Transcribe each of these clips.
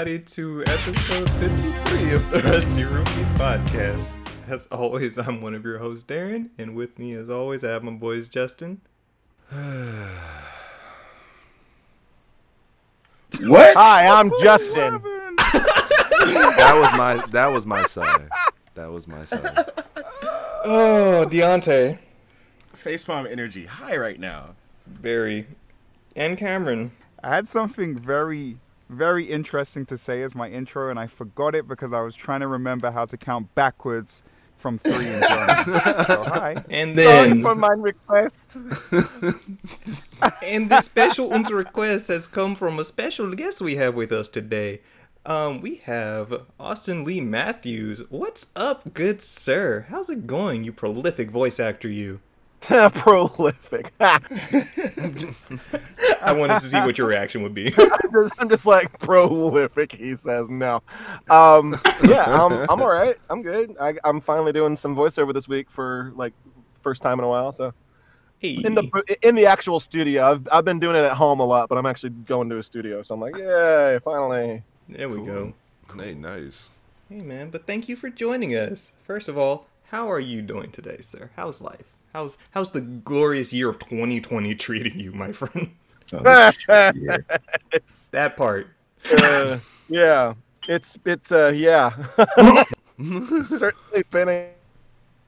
everybody to episode 53 of the Rusty Rookies podcast. As always, I'm one of your hosts, Darren, and with me, as always, I have my boys, Justin. What? Hi, I'm Justin. that was my that was my side. That was my side. Oh, Deontay, Facepalm energy high right now. Barry, and Cameron. I had something very, very interesting to say as my intro, and I forgot it because I was trying to remember how to count backwards from three in German. so, hi. And then Sorry then, for my request. and this special unter request has come from a special guest we have with us today. Um, we have Austin Lee Matthews. What's up, good sir? How's it going, you prolific voice actor? You. Prolific. I'm wanted to see what your reaction would be. just, I'm just like prolific. He says no. Um, yeah, I'm, I'm all right. I'm good. I, I'm finally doing some voiceover this week for like first time in a while. So Hey, in the in the actual studio, I've I've been doing it at home a lot, but I'm actually going to a studio. So I'm like, yay, finally. there we go. Hey, nice. Hey man, but thank you for joining us. First of all, how are you doing today, sir? How's life? How's how's the glorious year of 2020 treating you, my friend? it's That part. uh, yeah, it's it's uh yeah, It's certainly been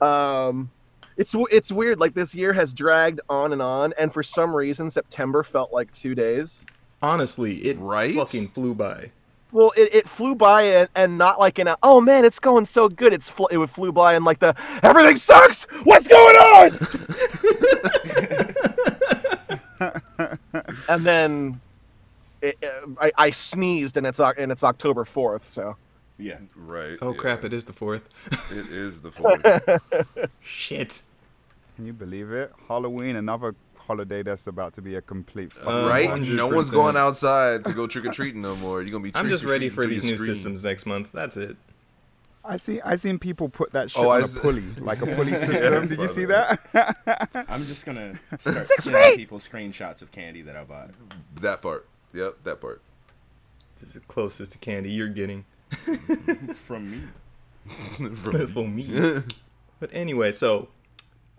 a um. It's it's weird. Like this year has dragged on and on, and for some reason, September felt like two days. Honestly, it Right? fucking flew by. Well, it, it flew by and, and not like in a oh man, it's going so good. It's fl- it would flew by and like the everything sucks. What's going on? and then it, uh, I, I sneezed and it's and it's October fourth. So Yeah. Right. Oh yeah. crap! It is the fourth. It is the fourth. Shit. Can you believe it? Halloween, another holiday that's about to be a complete. fucking Uh, right? 100%. No one's going outside to go trick or treating no more. You're gonna be. I'm just ready for these new your systems next month. That's it. I see. I seen people put that shit Oh, on a see. pulley, like a pulley I system. Did you see that. that? I'm just gonna start sending people screenshots of candy that I bought. That part. Yep, that part. This is the closest to candy you're getting From me. From for me. but anyway, so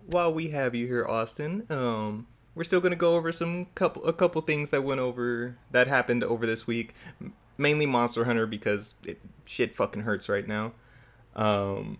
while we have you here, Austin, um, we're still gonna go over some couple a couple things that went over that happened over this week. Mainly Monster Hunter because it shit fucking hurts right now. Um,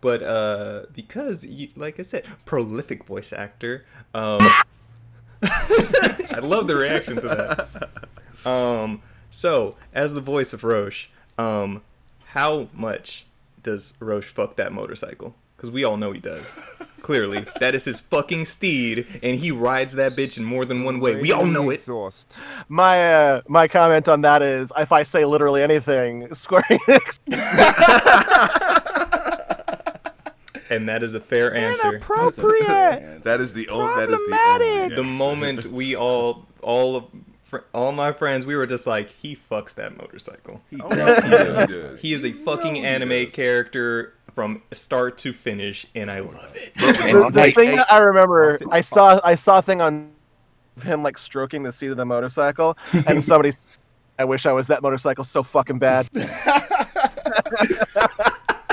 but uh, because you, like I said, prolific voice actor. Um, I love the reaction to that. Um, so as the voice of Roche, um, how much does Roche fuck that motorcycle? Because we all know he does. Clearly, that is his fucking steed, and he rides that bitch in more than one way. We all know it. Exhaust. my uh, my comment on that is if I say literally anything, Square Enix. And that is a fair answer. Inappropriate. That is the only. That is the Problematic. only. The moment we all, all of, all my friends, we were just like, he fucks that motorcycle. Oh, no, he does, he does. He is a fucking he anime does. character from start to finish, and I love it. the, the Hey, thing hey. that I remember, I saw I saw a thing on him like stroking the seat of the motorcycle, and somebody, I wish I was that motorcycle so fucking bad.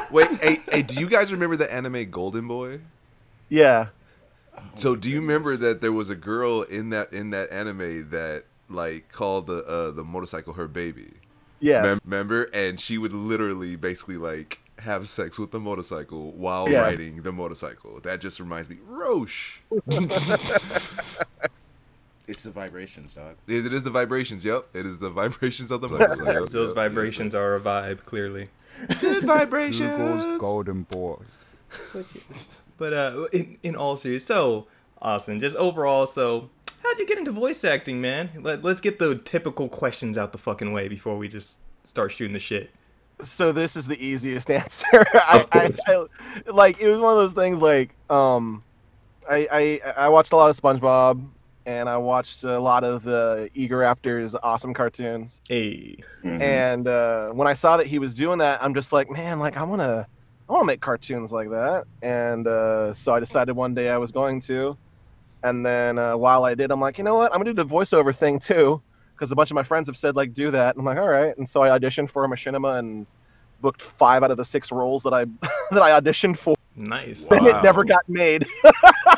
Wait, hey, hey, do you guys remember the anime Golden Boy? Yeah, So do you remember that there was a girl in that in that anime that like called the uh, the motorcycle her baby? Yeah. Mem- Remember? And she would literally basically like have sex with the motorcycle while Yeah. riding the motorcycle. That just reminds me, Roche. It's the vibrations, dog. Is it is the vibrations? Yep, it is the vibrations of the motorcycle. Those Yep, vibrations are a vibe, clearly. good vibrations. Google's golden boy. But uh, in, in all seriousness, so Austin, just overall, so how'd you get into voice acting, man? Let, let's get the typical questions out the fucking way before we just start shooting the shit. So this is the easiest answer. I, I. I like it was one of those things like um, I I I watched a lot of SpongeBob. And I watched a lot of the Egoraptor's awesome cartoons. Hey, And uh, when I saw that he was doing that, I'm just like, man, like I want to, I want to make cartoons like that. And uh, so I decided one day I was going to. And then uh, while I did, I'm like, you know what? I'm gonna do the voiceover thing too. Because a bunch of my friends have said like do that. And I'm like, all right. And so I auditioned for a machinima and booked five out of the six roles that I that I auditioned for. Nice. Then it never got made.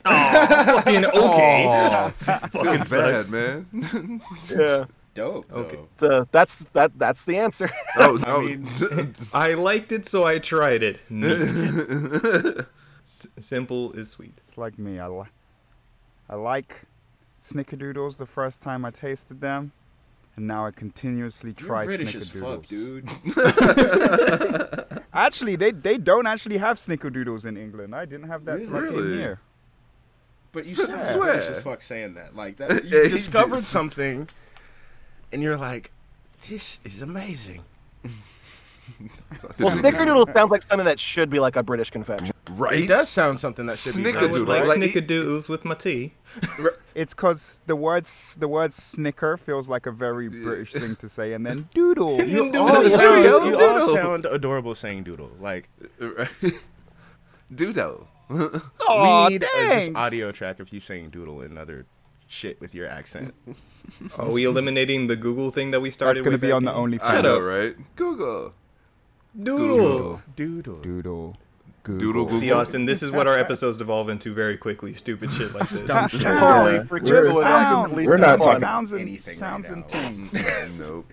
Fucking okay. Aw, Fucking feels bad, man. yeah. Dope. Okay. though. So that's that that's the answer. oh, I no. mean- I liked it, so I tried it. S- simple is sweet. It's like me. I, li- I like snickerdoodles the first time I tasted them, and now I continuously You're try British as fuck, snickerdoodles. dude. Actually, they, they don't actually have snickerdoodles in England. I didn't have that till I Really? here. But you I sound swear. British as fuck saying that. Like that, you discovered something, and you're like, "This is amazing." Well, snickerdoodle sounds like something that should be like a British confection. right? It does sound something that should be. I Snickerdoodle. would like Like- snickerdoodles with my tea. It's because the word the word snicker feels like a very British thing to say, and then doodle. You Doodle, all, doodle, sound, doodle. you all sound adorable saying doodle. Like Doodle. Aw, we need a just audio track of you saying doodle and other shit with your accent. Are we eliminating the Google thing that we started? That's gonna with be on the game? only. I know, right? Google. Doodle. Doodle. Doodle. Doodle See, Austin, this is what our episodes devolve into very quickly. Stupid shit like this. Dumb shit. Yeah. freaking Just Google, it sounds. We're not talking sounds and anything sounds right and now. things. nope.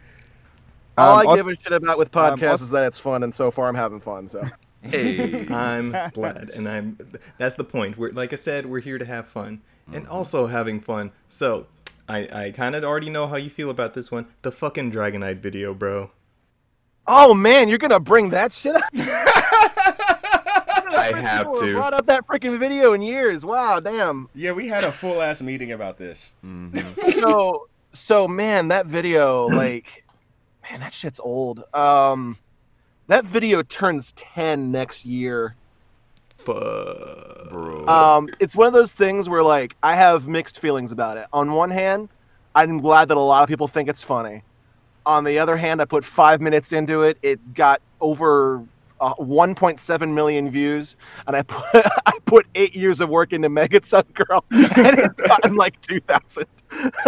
All Um, I give a shit about with um, podcasts us- is that it's fun, and so far I'm having fun. So Hey. I'm glad, and I'm. That's the point. We're like I said, we're here to have fun, and also having fun. So, I I kind of already know how you feel about this one. The fucking Dragonite video, bro. Oh man, you're gonna bring that shit up? I have to. Brought up that freaking video in years. Wow, damn. Yeah, we had a full ass meeting about this. So, so man, that video, like, man, that shit's old. Um, that video turns ten next year. Fuck. Bro. Um, it's one of those things where like I have mixed feelings about it. On one hand, I'm glad that a lot of people think it's funny. On the other hand, I put five minutes into it. It got over uh, 1.7 million views, and I put I put eight years of work into Megaton Girl, and it's gotten like 2,000.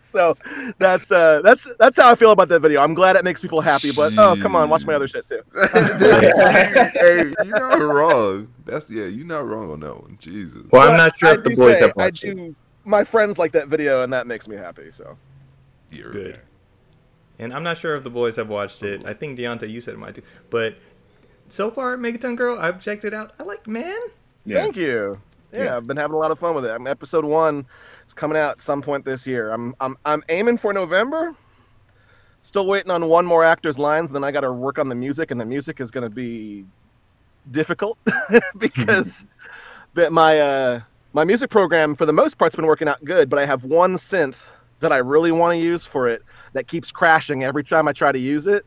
so that's uh that's that's how I feel about that video. I'm glad it makes people happy, but oh come on, watch my other shit too. hey, you're not wrong. That's yeah, you're not wrong on that one. Jesus. Well, I'm not sure I if the boys say, have I watched it. do. My friends like that video, and that makes me happy. So You're Good. And I'm not sure if the boys have watched it. I think Deontay, you said it might too. But so far, Megaton Girl, I've checked it out. I like, man. Yeah. thank you. Yeah, Yeah. I've been having a lot of fun with it. I'm episode one is coming out at some point this year. I'm I'm I'm aiming for November. Still waiting on one more actor's lines. Then I got to work on the music, and the music is going to be difficult because but my uh my music program for the most part's been working out good. But I have one synth that I really want to use for it that keeps crashing every time I try to use it.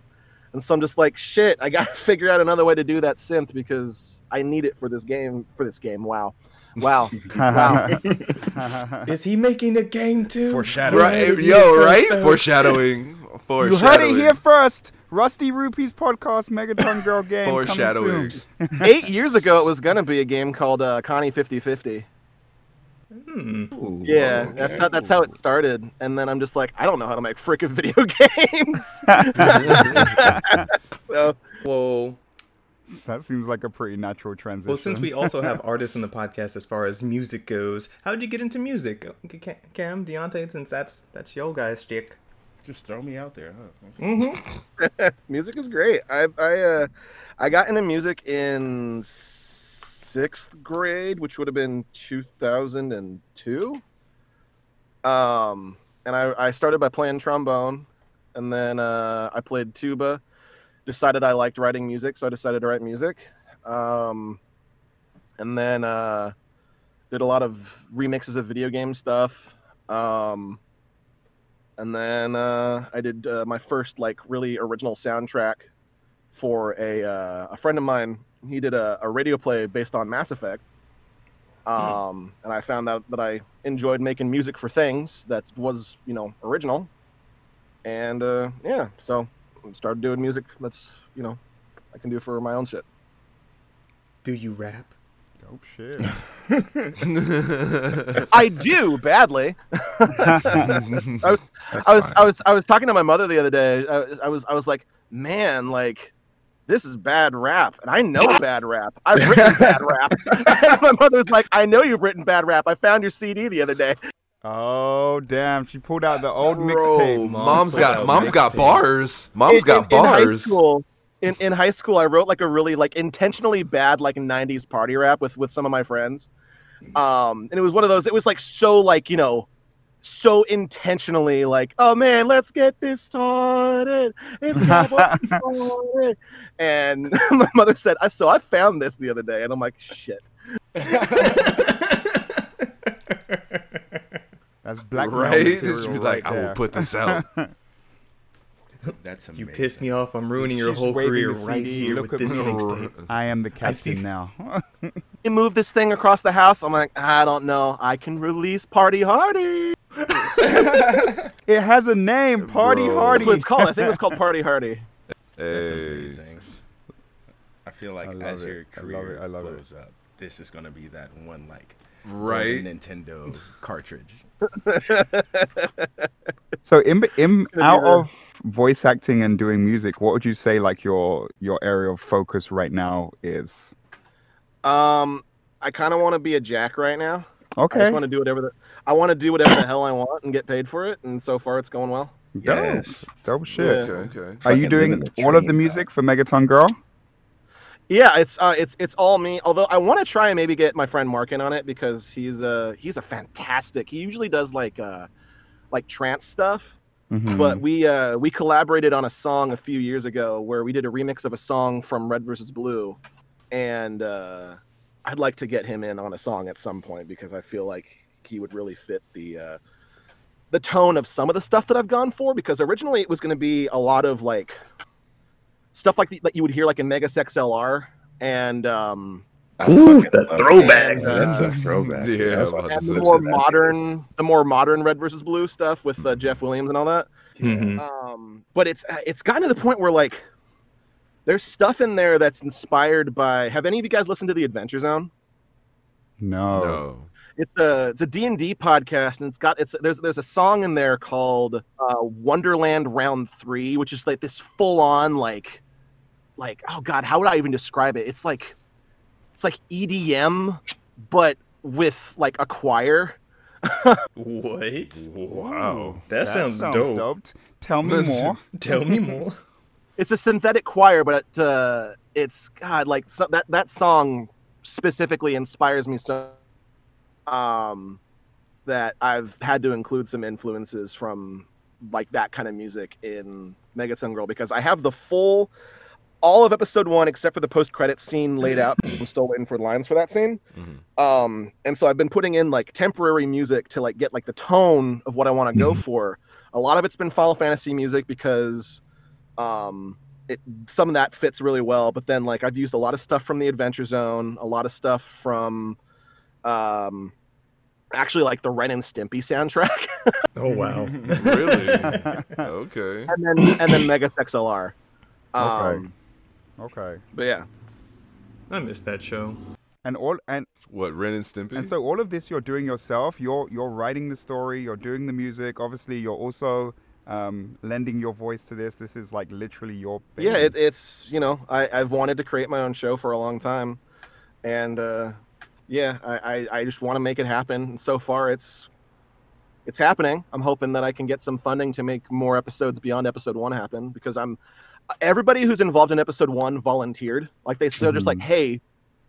And so I'm just like, shit, I got to figure out another way to do that synth because I need it for this game. For this game, wow, wow, wow. Is he making a game too? Foreshadowing. Right, yo, right? Foreshadowing. Foreshadowing. You Foreshadowing. heard it here first. Rusty Rupees podcast, Megaton Girl game. Foreshadowing. Eight years ago, it was gonna be a game called uh, Connie 5050. Hmm. Yeah, Oh, that's how that's how it started. And then I'm just like, I don't know how to make freaking video games. so Well, That seems like a pretty natural transition. well, since we also have artists in the podcast as far as music goes, how did you get into music? Cam, Deontay, since that's that's your guys' stick. Just throw me out there, huh? music is great. I I uh, I got into music in sixth grade, which would have been 2002. Um, and I I started by playing trombone, and then uh, I played tuba. Decided I liked writing music, so I decided to write music. Um, and then uh, did a lot of remixes of video game stuff. Um, and then uh, I did uh, my first like really original soundtrack for a uh, a friend of mine. He did a, a radio play based on Mass Effect, um, and I found out that I enjoyed making music for things that was you know original, and uh, yeah, so I started doing music that's you know I can do for my own shit. Do you rap? Oh shit. I do badly. I was, I was, I was, I was talking to my mother the other day. I, I was, I was like, man, like, this is bad rap, and I know bad rap. I've written bad rap. and my mother's like, I know you've written bad rap. I found your CD the other day. oh damn! She pulled out the old mixtape. mom's put got mom's got mixtape. bars. Mom's In- got in- in high bars. school- In, in high school, I wrote like a really like intentionally bad like '90s party rap with with some of my friends, um, and it was one of those. It was like so like you know, so intentionally like, oh man, let's get this started. It's got started. and my mother said, "I so I found this the other day," and I'm like, shit. That's black right? Material right like, I will put this out. That's You amazing. pissed me off. I'm ruining your She's whole career right here look with at this me. mixtape. I am the captain now. You move this thing across the house. I'm like, I don't know. I can release Party Hardy. it has a name, Party Bro. Hardy. That's what it's called. I think it's called Party Hardy. That's amazing. I feel like I as it. your I love career it. I love it. blows up, this is gonna be that one like Right? Nintendo cartridge. So, in, in out of voice acting and doing music, what would you say like your your area of focus right now is? Um, I kind of want to be a jack right now. Okay. I just want to do whatever the I want to do whatever the hell I want and get paid for it. And so far, it's going well. dope, Yes. dope shit. Yeah. Okay, okay. Are you doing living all of the dream, music for Megaton Girl? Yeah, it's uh, it's it's all me. Although I want to try and maybe get my friend Mark in on it because he's uh he's a fantastic. He usually does like uh like trance stuff. Mhm. But we uh we collaborated on a song a few years ago where we did a remix of a song from Red versus Blue, and uh, I'd like to get him in on a song at some point because I feel like he would really fit the uh, the tone of some of the stuff that I've gone for. Because originally it was going to be a lot of like stuff like the, that you would hear like in Megas XLR and um, Ooh, the throwback. That's a throwback. Yeah, That's I'm what about and to the more modern the more modern Red versus Blue stuff with uh, Jeff Williams and all that. Mhm. um but it's it's gotten to the point where like there's stuff in there that's inspired by have any of you guys listened to the adventure zone no. No. it's a it's a d&d podcast and it's got it's there's there's a song in there called uh wonderland round three which is like this full on like like oh god how would i even describe it it's like it's like edm but with like a choir What? Wow. That, sounds, dope. dope. Tell me more. Tell me more. it's a synthetic choir, but it, uh, it's God like so that that song specifically inspires me so um that I've had to include some influences from like that kind of music in Megaton Girl because I have the full all of episode one except for the post credit scene laid out. I'm still waiting for lines for that scene. Mhm. Um, and so I've been putting in like temporary music to like get like the tone of what I want to go Mhm. for. A lot of it's been Final Fantasy music because um it some of that fits really well, but then like I've used a lot of stuff from the Adventure Zone, a lot of stuff from um actually like the Ren and Stimpy soundtrack, Oh wow. Really? okay. and then and then Megas XLR. Um, Okay. Okay. But yeah, I missed that show. And all and What, Ren and Stimpy? and so all of this you're doing yourself. You're you're writing the story. You're doing the music. Obviously, you're also um, lending your voice to this. This is like literally your baby. yeah, it, it's you know I I've wanted to create my own show for a long time, and uh, yeah, I I, I just want to make it happen. And so far, it's it's happening. I'm hoping that I can get some funding to make more episodes beyond episode one happen because I'm everybody who's involved in episode one volunteered. Like they they're just like, hey,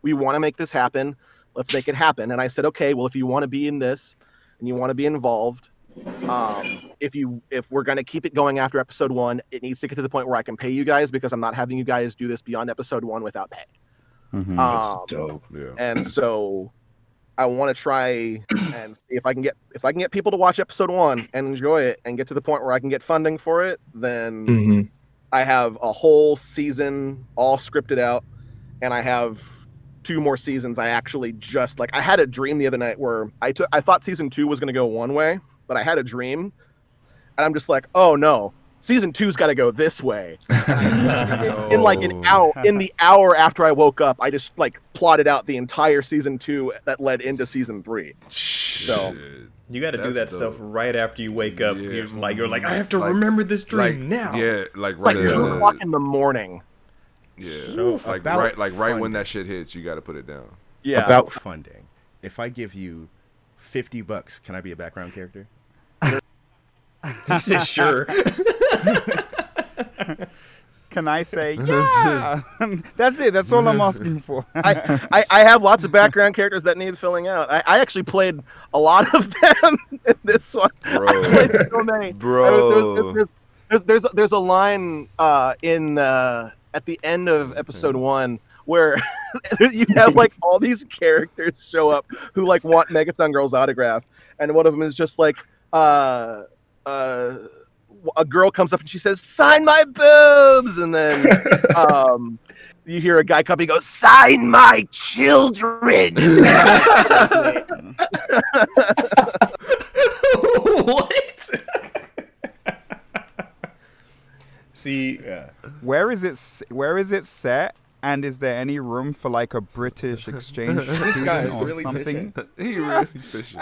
we want to make this happen. Let's make it happen. And I said, okay, well, if you want to be in this and you want to be involved, um, if you if we're gonna keep it going after episode one, it needs to get to the point where I can pay you guys because I'm not having you guys do this beyond episode one without pay. Mhm. Um, dope. yeah. and so I want to try and see if I can get if I can get people to watch episode one and enjoy it and get to the point where I can get funding for it, then hmm I have a whole season all scripted out, and I have two more seasons. I actually just like I had a dream the other night where I took I thought season two was going to go one way, but I had a dream, and I'm just like, oh no, season two's got to go this way. in, in like an hour, in the hour after I woke up, I just like plotted out the entire season two that led into season three. So. You got to do that That's stuff right after you wake up. Yeah. You're like you're like I have to Like- remember this dream Like now. Yeah, like right like right. two o'clock in the morning. Yeah, So like right, like right when that shit hits, you got to put it down. Yeah. About funding. If I give you fifty bucks, can I be a background character? He said sure. Can I say yeah? That's it. That's all I'm asking for. I, I, I have lots of background characters that need filling out. I, I actually played a lot of them in this one. Bro. I played so many. Bro. There's, there's, there's, there's, there's a line uh, in uh, at the end of episode one where you have like all these characters show up who like want Megaton Girl's autograph, and one of them is just like uh, uh, a girl comes up and she says, "Sign my boobs," and then um, you hear a guy come, and goes, "Sign my children." what? See, Yeah. Where is it? Where is it set? And is there any room for like a British exchange This guy is student or really something? fishing. he really fishing.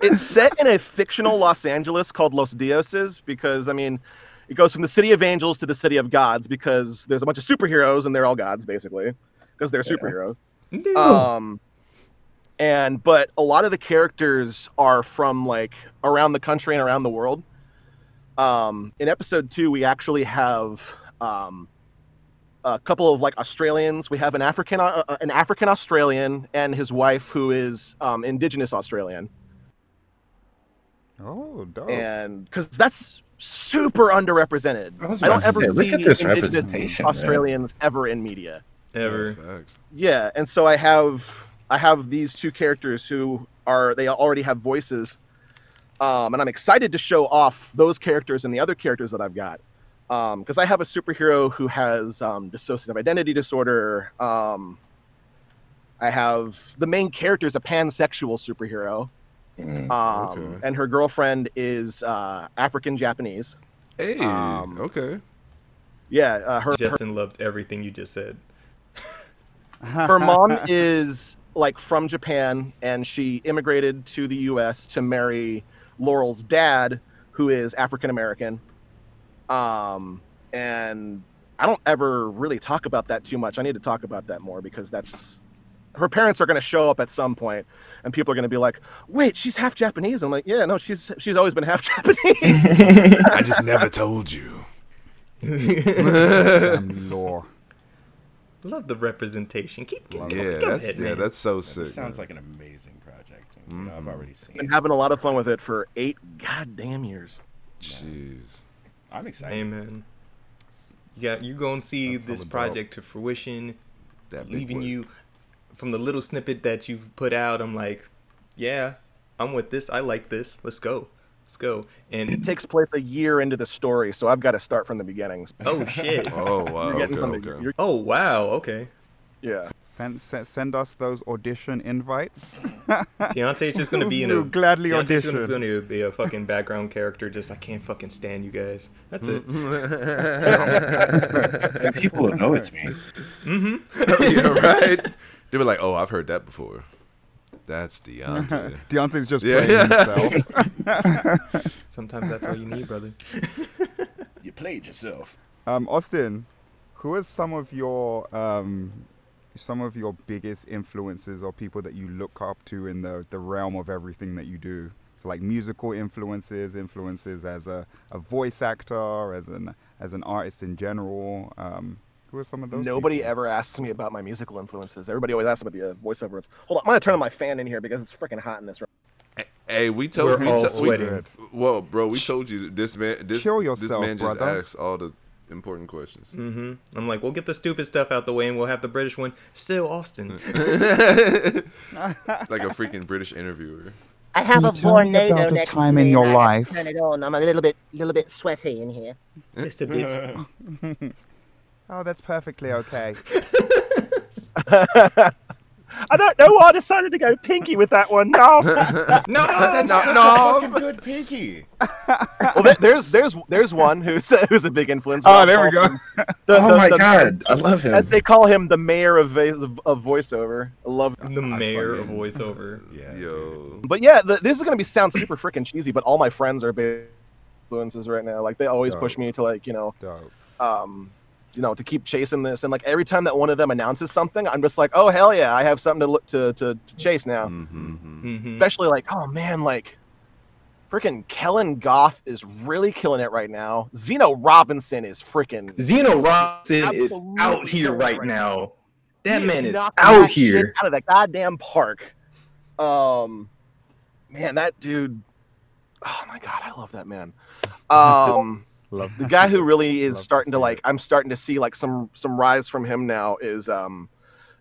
It's set in a fictional Los Angeles called Los Dioses because I mean, it goes from the city of angels to the city of gods because there's a bunch of superheroes and they're all gods basically because they're superheroes. Um, and but a lot of the characters are from like around the country and around the world. Um, in episode two, we actually have um, a couple of like Australians. We have an African, uh, uh, an African Australian, and his wife, who is um, Indigenous Australian Oh, dope. and because that's super underrepresented. I I don't ever say, look see at this indigenous representation, man. Australians ever in media. ever. Yeah, and so I have I have these two characters who are they already have voices, um, and I'm excited to show off those characters and the other characters that I've got. Because I have a superhero who has um, dissociative identity disorder. Um, I have the main character is a pansexual superhero, Mm. um, Okay. and her girlfriend is uh, African Japanese. Hey, Um, okay. Yeah, uh, her, her Justin loved everything you just said. her mom is like from Japan and she immigrated to the US to marry Laurel's dad who is African American. Um and I don't ever really talk about that too much. I need to talk about that more because that's her parents are going to show up at some point and people are going to be like, "Wait, she's half Japanese." I'm like, "Yeah, no, she's she's always been half Japanese." I just never told you. Damn law. Love the representation. Keep, keep Yeah, going. Go that's ahead, yeah, man. that's so This sick. sounds man. like an amazing project. You know, I've mm-hmm. already seen been it. having a lot of fun with it for 8 goddamn years. Jeez. I'm excited. Amen. Yeah, you're gonna see That's this hella dope. project to fruition, That leaving boy. you from the little snippet that you've put out. I'm like, yeah, I'm with this. I like this. Let's go. Let's go. And it takes place a year into the story, so I've got to start from the beginning. oh shit. Oh wow. Okay, the- okay. Oh wow. Okay. yeah. Send, send send us those audition invites. Deontay's just gonna be in a We'll gladly Deontay's audition. gonna, gonna be a fucking background character. Just I can't fucking stand you guys. That's it. And people will know it's me. Mm-hmm. yeah, right. They were like, "Oh, I've heard that before." That's Deontay. Deontay's just Yeah. playing himself. Sometimes that's all you need, brother. You played yourself. Um, Austin, who are some of your um, some of your biggest influences or people that you look up to in the, the realm of everything that you do? So like musical influences, influences as a, a voice actor, as an as an artist in general. Um, who are some of those? Nobody people? ever asks me about my musical influences. Everybody always asks about the uh, voiceover. Hold on, I'm gonna turn on my fan in here because it's freaking hot in this room. hey, we told We're we all to- we- sweating. Good. Well, bro, we told you this man. This, Chill this man just brother. asked all the important questions. Mm-hmm. I'm like, we'll get the stupid stuff out the way, and we'll have the British one. Still, Austin. like a freaking British interviewer. I have Can a you tell me tornado about a next time in your and I have life? Turn it on. I'm a little bit, little bit sweaty in here. Just a bit. Oh, that's perfectly okay. I don't know why I decided to go pinky with that one. No. No, That's no, such no. a fucking good pinky. well, there's there's there's one who's who's a big influence. Oh, Rob there we go. The- oh the- my the- god, I love him. As they call him, the mayor of va- of voiceover. I love. The mayor of voiceover. Yeah. Yo. But yeah, the, this is gonna be sound super freaking cheesy. But all my friends are big influences right now. Like they always push me to like you know Dope. um, you know, to keep chasing this. And like every time that one of them announces something, I'm just like, oh hell yeah, I have something to look to to, to chase now. Mm-hmm. hmm Especially like, oh man, like freaking Kellen Goff is really killing it right now. Zeno Robinson is freaking Zeno Robinson is out here right right now. That he man is knocking out here. out of that goddamn park. Um, man, that dude. Oh my god, I love that man. Um. Love the guy who really is Love to starting to see like it. i'm starting to see like some some rise from him now is um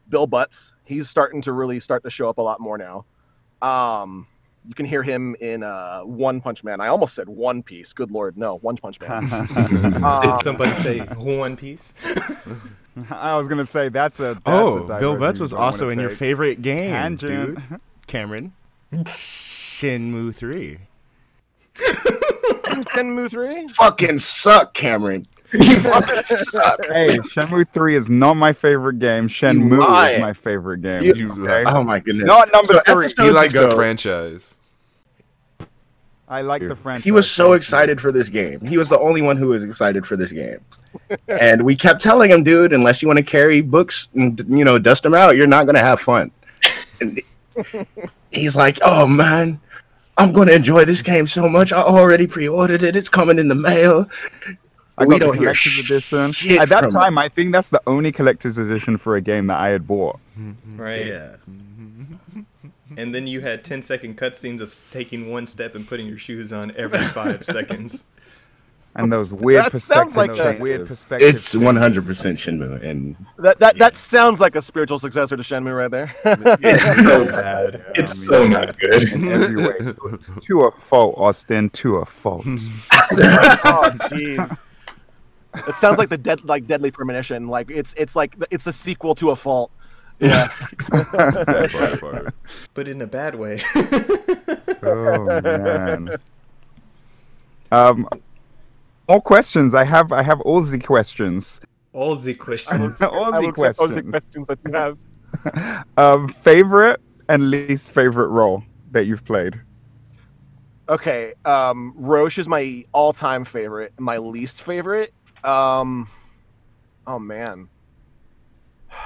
bill butts he's starting to really start to show up a lot more now um you can hear him in uh one punch man i almost said one piece good lord no one punch man Did Um, somebody say One Piece? I was gonna say that's a. That's Oh, a Bill Butts was also in your favorite game, Tangent. dude. Cameron. Shenmue 3. Shenmue 3 fucking suck, Cameron. You fucking suck. Hey, Shenmue 3 is not my favorite game. Shenmue lie. is my favorite game. You- okay? Oh my goodness. Not number So three. episodes He likes ago, the franchise. I like the franchise. He was so excited for this game. He was the only one who was excited for this game. and we kept telling him, dude, unless you want to carry books and you know dust them out, you're not gonna have fun. And he's like, "Oh man, I'm gonna enjoy this game so much. I already pre-ordered it. It's coming in the mail." I we got don't hear collector's edition. shit At that from time, I think that's the only collector's edition for a game that I had bought. Mm-hmm. Right. Yeah. Mm-hmm. And then you had 10 second cutscenes of taking one step and putting your shoes on every five seconds. And those weird That perspectives. sounds like those a- weird perspectives. It's 100% Shenmue, and that that, that sounds like a spiritual successor to Shenmue right there It's so bad. It's so not good. in every way. To, to a fault, Austin. To a fault. oh jeez it sounds like the dead like deadly premonition like it's it's like it's a sequel to a fault yeah part, part. But in a bad way. oh man. Um, more questions. I have. I have all the questions. All the questions. all I the will accept all the questions. questions that you have Um, favorite and least favorite role that you've played. Okay, um, Roche is my all-time favorite. My least favorite, um, oh man,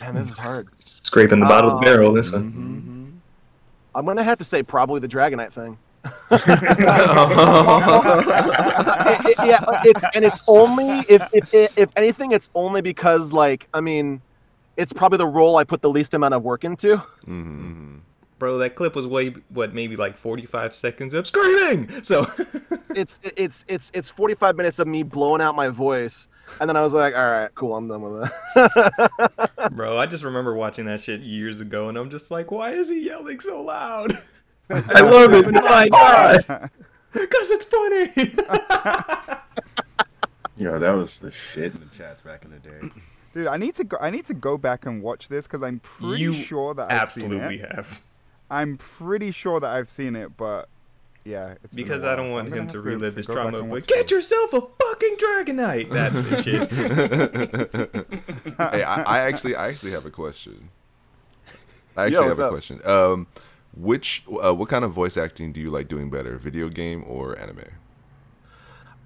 man, this is hard. Scraping the bottom of the barrel, this one. Mm-hmm. I'm gonna have to say probably the Dragonite thing. It- it- yeah, it's and it's only if, if if anything, it's only because like I mean, it's probably the role I put the least amount of work into. Mm-hmm. Bro, that clip was way, what, maybe like 45 seconds of screaming! So, it's it's it's it's 45 minutes of me blowing out my voice and then i was like all right cool i'm done with that. bro, I just remember watching that shit years ago and I'm just like, why is he yelling so loud? I love it. My God. Because it's funny. Yo, that was the shit. In the chats back in the day. Dude, I need to go. I need to go back and watch this because I'm pretty You sure that I've Absolutely seen it. have. I'm pretty sure that I've seen it, but yeah, it's been a Because I don't want I'm gonna him to relive his go trauma. But get this. yourself a fucking Dragonite! That's the shit. hey, I, I actually, I actually have a question. I actually what's have a up? question. Um, which, uh, what kind of voice acting do you like doing better, video game or anime?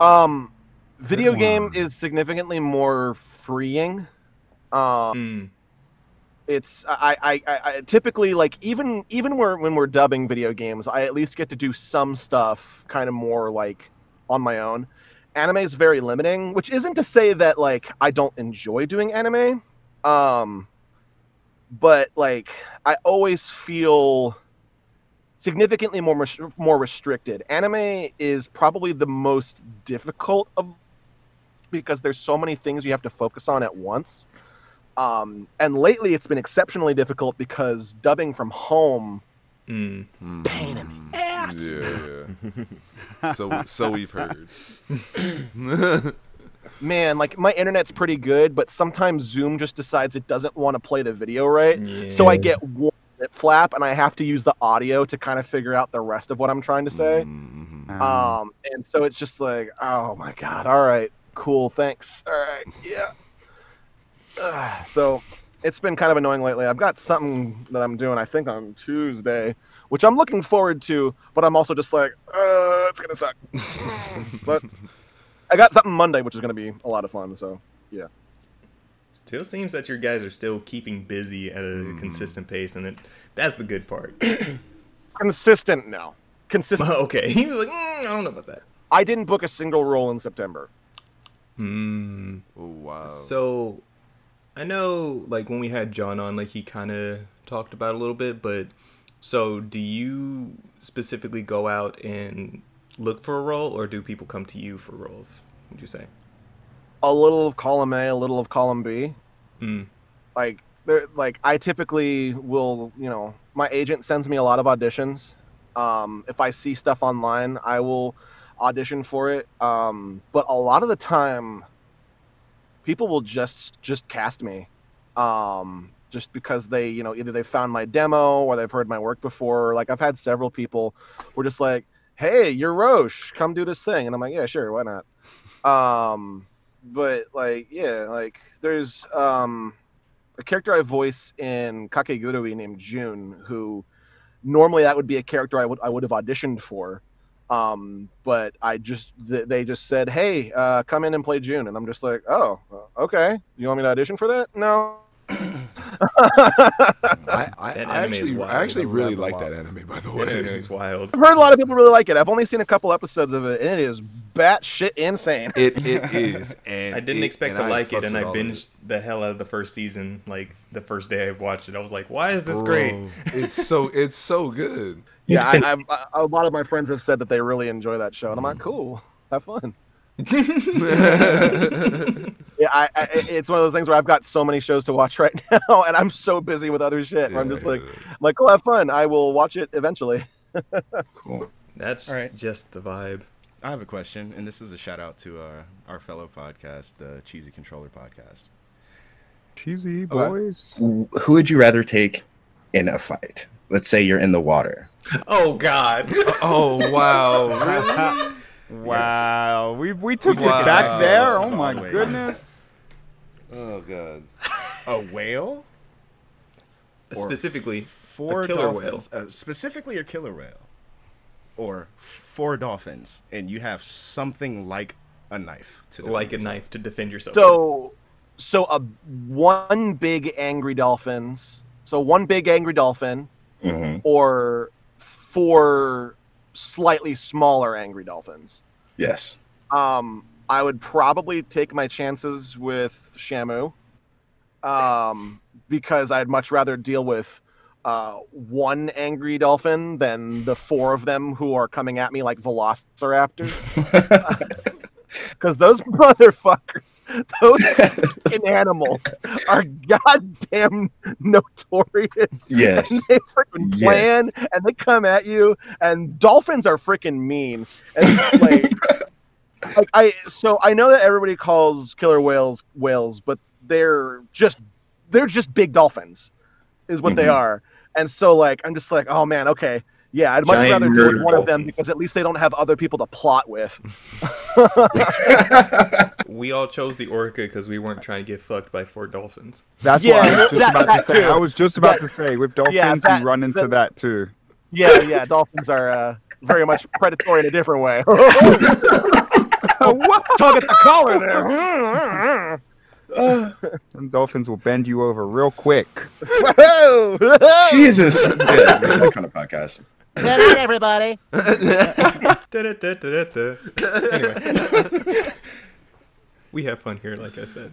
um video game is significantly more freeing um Mm. It's I, I i typically like even even where, when we're dubbing video games i at least get to do some stuff kind of more like on my own. Anime is very limiting which isn't to say that like i don't enjoy doing anime um but like i always feel significantly more more restricted. Anime is probably the most difficult of because there's so many things you have to focus on at once um, and lately it's been exceptionally difficult because dubbing from home Mm. pain in the ass Yeah, yeah. so, so we've heard. man, like my internet's pretty good, but sometimes Zoom just decides it doesn't want to play the video right. So I get one lip flap and I have to use the audio to kind of figure out the rest of what I'm trying to say. Mhm. Um, Um, and so it's just like, oh my god, all right, cool, thanks, all right, yeah. Ugh, so it's been kind of annoying lately. I've got something that I'm doing, I think on Tuesday, which I'm looking forward to, but I'm also just like, uh, it's gonna suck. but I got something Monday, which is gonna be a lot of fun. So yeah, Still seems that your guys are still keeping busy at a Mm. consistent pace, and it, that's the good part. consistent now. Consistent. okay, he was like, mm, I don't know about that. I didn't book a single role in September. Hmm. Oh wow. So, I know, like when we had John on, like he kind of talked about a little bit, but so do you specifically go out and look for a role, or do people come to you for roles? Would you say? A little of column A, a little of column B. Hmm. like there like I typically will, you know, my agent sends me a lot of auditions. Um, if I see stuff online, I will audition for it. Um, but a lot of the time people will just just cast me. Um, just because they, you know, either they found my demo or they've heard my work before. Like I've had several people were just like, "Hey, you're Roche, come do this thing," and I'm like, "Yeah, sure, why not?" Um, but like, yeah, like there's um a character I voice in Kakegurui named June, who normally that would be a character I would I would have auditioned for. Um, but I just th- they just said, "Hey, uh, come in and play June," and I'm just like, "Oh, uh, okay. You want me to audition for that?" No. I, I, That I actually, wild. I actually really like that anime. By the That anime way, is wild. I've heard a lot of people really like it. I've only seen a couple episodes of it, and it is batshit insane. it it is. And I didn't it- expect to I like it, and I with all of it. binged the hell out of the first season. Like the first day I watched it, I was like, "Why is this great?" It's so it's so good. Yeah, I, I, a lot of my friends have said that they really enjoy that show, and I'm like, cool, have fun. Yeah, I, I, it's one of those things where I've got so many shows to watch right now, and I'm so busy with other shit. where I'm just like, I'm like, cool, have fun. I will watch it eventually. Cool. That's All right. just the vibe. I have a question, and this is a shout out to uh, our fellow podcast, the Cheesy Controller Podcast. cheesy boys. Who would you rather take in a fight? Let's say you're in the water. Oh God! oh wow, Wow, we we took Wow. it back there. Oh my way. goodness. oh god. A whale? Specifically, four a killer dolphins. Uh, specifically, a killer whale. Or four dolphins, and you have something like a knife to defend like a yourself. knife to defend yourself. So, so a one big angry dolphins. So one big angry dolphin, hmm or four slightly smaller angry dolphins. Yes. Um, I would probably take my chances with Shamu, um, because I'd much rather deal with uh, one angry dolphin than the four of them who are coming at me like velociraptors. Because those motherfuckers, those fucking animals, are goddamn notorious. Yes. And they freaking Yes. plan and they come at you. And dolphins are freaking mean. And like, like I, so I know that everybody calls killer whales whales, but they're just they're just big dolphins, is what they Mhm. are. And so like I'm just like, oh man, okay. Yeah, I'd much Giant rather deal with one of them because at least they don't have other people to plot with. we all chose the orca because we weren't trying to get fucked by four dolphins. That's Yeah, what I was just that- about that to say. too. I was just about That- to say with dolphins, yeah, that- you run into that- that too. Yeah, yeah, dolphins are uh, very much predatory in a different way. Tug at the collar there. And dolphins will bend you over real quick. Jesus. Yeah, that kind of podcast. Good night, everybody. Anyway, we have fun here, like I said.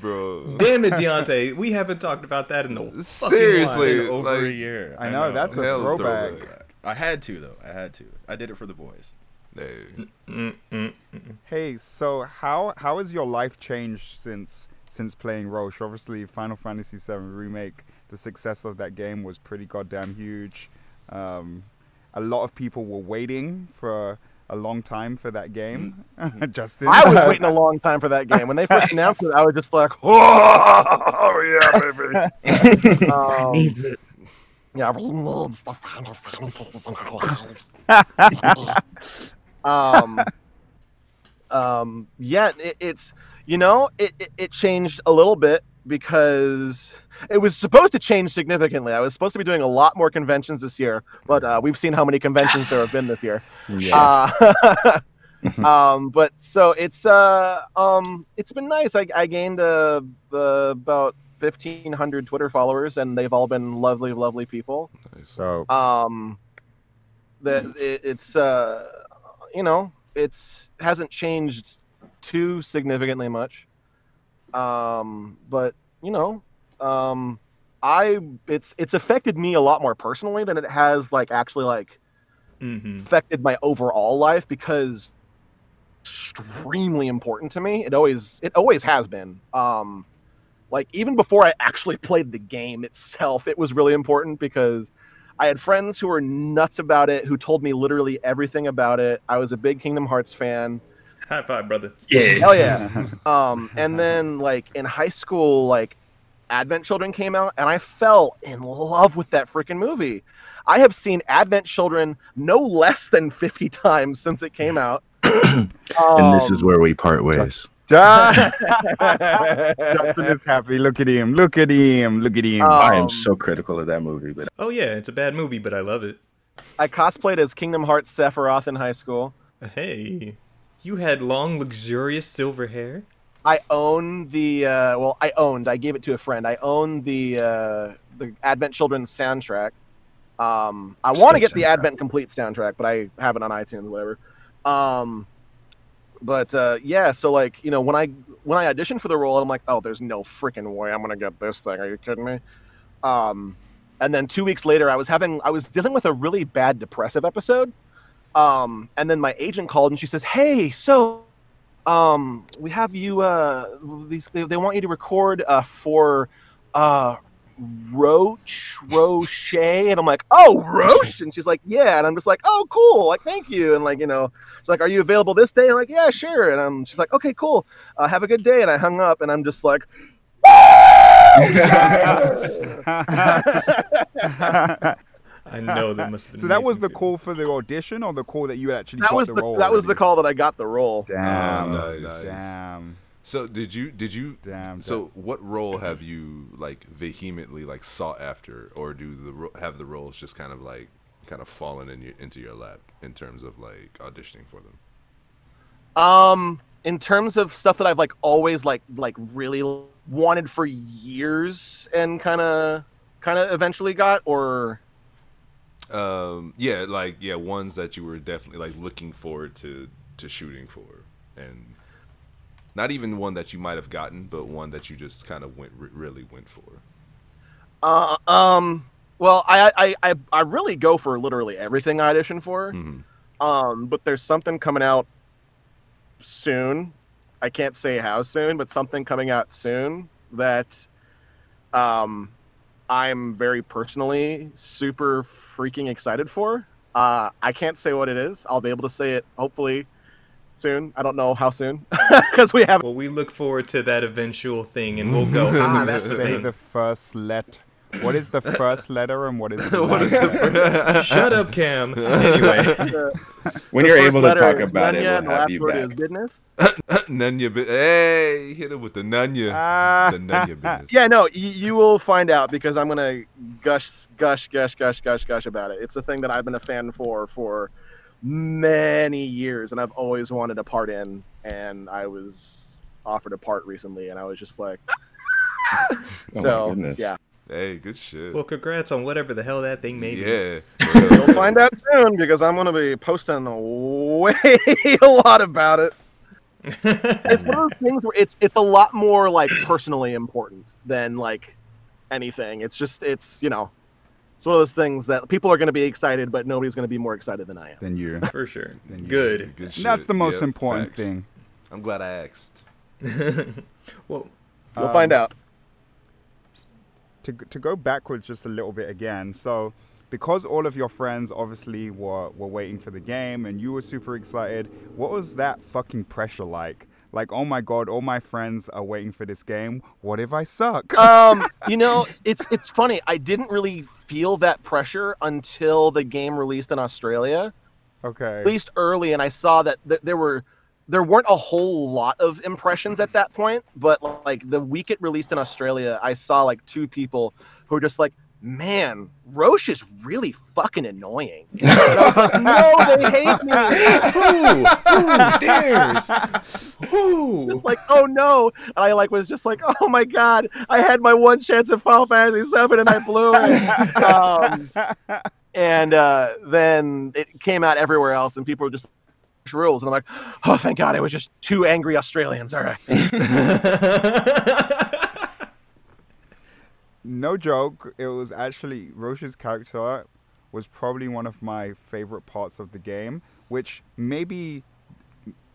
bro. Damn it, Deontay, we haven't talked about that in a fucking Seriously, Been over a year. I know, that's a throwback. throwback. I had to though. I had to. I did it for the boys. Hey. Hey, so how how has your life changed since since playing Roche? Obviously, Final Fantasy VII remake, the success of that game was pretty goddamn huge. Um, a lot of people were waiting for a long time for that game, Justin. I was waiting a long time for that game. When they first announced it, I was just like, "Oh yeah, baby!" Um, Needs it. Yeah, needs the Final Fantasies in our lives. um, um, yeah, it, it's you know, it, it it changed a little bit because it was supposed to change significantly. I was supposed to be doing a lot more conventions this year, but uh, we've seen how many conventions there have been this year. Uh, um, but so it's uh um it's been nice. I, I gained uh, uh, about fifteen hundred Twitter followers, and they've all been lovely, lovely people. Nice. So Um, that it, it's uh you know it's hasn't changed too significantly much. Um, but you know, um, I it's it's affected me a lot more personally than it has like actually like Mm-hmm. affected my overall life because extremely important to me. It always it always has been. Um like even before I actually played the game itself, it was really important because I had friends who were nuts about it, who told me literally everything about it. I was a big Kingdom Hearts fan. High five, brother. Yeah. Hell yeah. um, and then like in high school, like Advent Children came out, and I fell in love with that freaking movie. I have seen Advent Children no less than fifty times since it came out. and this is Um, where we part ways. Justin is happy. Look at him. Look at him. Look at him. I am um, so critical of that movie, but Oh yeah, it's a bad movie, but I love it. I cosplayed as Kingdom Hearts Sephiroth in high school. Hey, you had long, luxurious silver hair. I own the uh, well, I owned. I gave it to a friend. I own the uh, the Advent Children soundtrack. Um, I want to get the. Advent Complete soundtrack, but I have it on iTunes, whatever. Um, but uh, yeah, so like you know, when I when I auditioned for the role, I'm like, oh, there's no freaking way I'm gonna get this thing. Are you kidding me? Um, and then two weeks later, I was having I was dealing with a really bad depressive episode. Um, and then my agent called and she says, "Hey, so um, we have you. Uh, these they, they want you to record uh, for uh, Roche Roche," and I'm like, "Oh, Roche," and she's like, "Yeah," and I'm just like, "Oh, cool, like thank you," and like you know, she's like, "Are you available this day?" And I'm like, "Yeah, sure," and I'm she's like, "Okay, cool, uh, have a good day," and I hung up, and I'm just like. I know that must have been. so that was the for call for the audition, or the call that you actually That got was the the role. that was the call that I got the role. Damn. Oh, nice. Damn. So did you did you Damn. so what role have you like vehemently like sought after, or do the have the roles just kind of like kind of fallen in your, into your lap in terms of like auditioning for them? Um, in terms of stuff that I've like always like like really wanted for years and kind of kind of eventually got, or Um, yeah, like yeah, ones that you were definitely like looking forward to to shooting for, and not even one that you might have gotten, but one that you just kind of went re- really went for. uh, um, well, I I I I really go for literally everything I audition for. Mhm. Um, but there's something coming out soon. I can't say how soon, but something coming out soon that um I'm very personally super freaking excited for. Uh I can't say what it is. I'll be able to say it hopefully soon. I don't know how soon because we have Well, we look forward to that eventual thing, and we'll go. Ah, that's the Say the first let. What is the first letter and what is the What is last letter? Shut up, Cam. Anyway, when you're able to talk is about it, Nunya, we'll and the have last you word back. is business. Nunya, bi- hey, hit it with the Nunya, Ah. the Nunya business. Yeah, no, you, you will find out because I'm gonna gush, gush, gush, gush, gush, gush about it. It's a thing that I've been a fan for for many years, and I've always wanted a part in. And I was offered a part recently, and I was just like, Oh my so goodness. yeah, Hey, good shit. well, congrats on whatever the hell that thing made. yeah. you'll find out soon because I'm gonna be posting way a lot about it. It's one of those things where it's it's a lot more like personally important than like anything. It's just it's you know. It's one of those things that people are going to be excited, but nobody's going to be more excited than I am. Than you. For sure. Then you- Good. Good shit. That's the most Yeah, important facts. thing. I'm glad I asked. well, we'll Um, find out. To to go backwards just a little bit again. So because all of your friends obviously were were waiting for the game and you were super excited. What was that fucking pressure like? Like, oh my god, all my friends are waiting for this game. What if I suck? um, you know, it's it's funny. I didn't really feel that pressure until the game released in Australia. okay. Released early, and I saw that th- there were there weren't a whole lot of impressions at that point. But like the week it released in Australia, I saw like two people who were just like, "Man, Roche is really fucking annoying." And I was like, "No, they hate me." Who? Who dares? Who? It's like, oh no! And I like was just like, oh my god! I had my one chance at Final Fantasy VII and I blew it. um, and uh, then it came out everywhere else, and people were just rules, and I'm like, oh thank God! It was just two angry Australians. All right. No joke. It was actually Roche's character was probably one of my favorite parts of the game, which maybe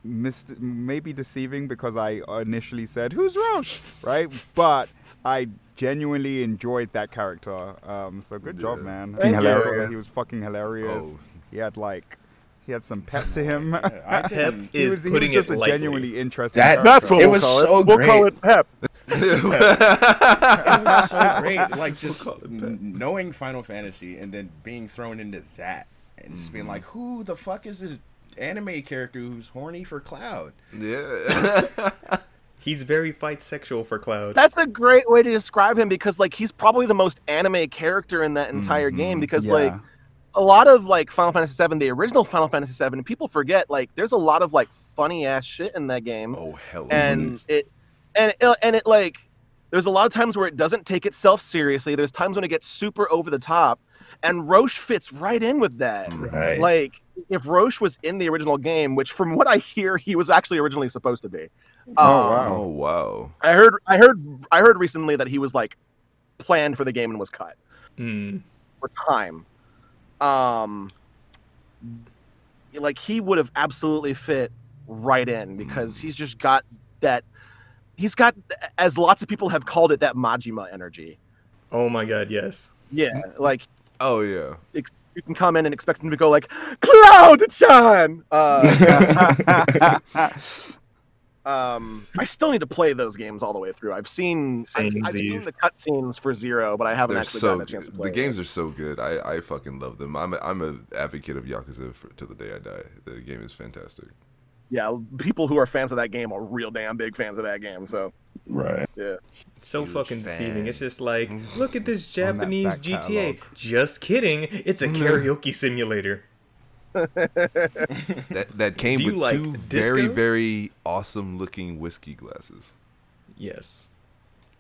missed maybe deceiving because I initially said who's Roche, right? But I genuinely enjoyed that character. Um, so good job, man. Thank I you. He was fucking hilarious. Oh. He had like he had some pep to him. I Pep didn't. he is was, he putting was just it a lightly. genuinely interesting. That- character. That's what It we'll was call so it. We'll call it Pep. it was so great. Like just n- knowing Final Fantasy and then being thrown into that and just being mm-hmm. like, who the fuck is this anime character who's horny for Cloud? Yeah. He's very fight sexual for Cloud. That's a great way to describe him because like he's probably the most anime character in that entire mm-hmm. game because Yeah. like a lot of like Final Fantasy VII, the original Final Fantasy VII, and people forget like there's a lot of like funny ass shit in that game, oh hell. and it and it, and it like there's a lot of times where it doesn't take itself seriously. There's times when it gets super over the top, and Roche fits right in with that. Right. Like if Roche was in the original game, which from what I hear he was actually originally supposed to be. Oh, Um, wow. Oh wow. I heard I heard I heard recently that he was like planned for the game and was cut Mm. for time. Um like he would have absolutely fit right in because he's just got that he's got as lots of people have called it that Majima energy. Oh my god, yes. Yeah, like Oh yeah. ex- you can come in and expect him to go like Cloud-chan. Uh, um, I still need to play those games all the way through. I've seen I've, I've seen the cutscenes for Zero, but I haven't They're actually so gotten a chance to play The games are so good. I, I fucking love them. I'm a, I'm an advocate of Yakuza for, to the day I die. The game is fantastic. yeah, people who are fans of that game are real damn big fans of that game. So Right. yeah, It's so Huge fucking deceiving. It's just like, look at this On that Japanese GTA. catalog. Just kidding. It's a karaoke simulator. That that came Do you with like two very disco? very awesome looking whiskey glasses. Yes.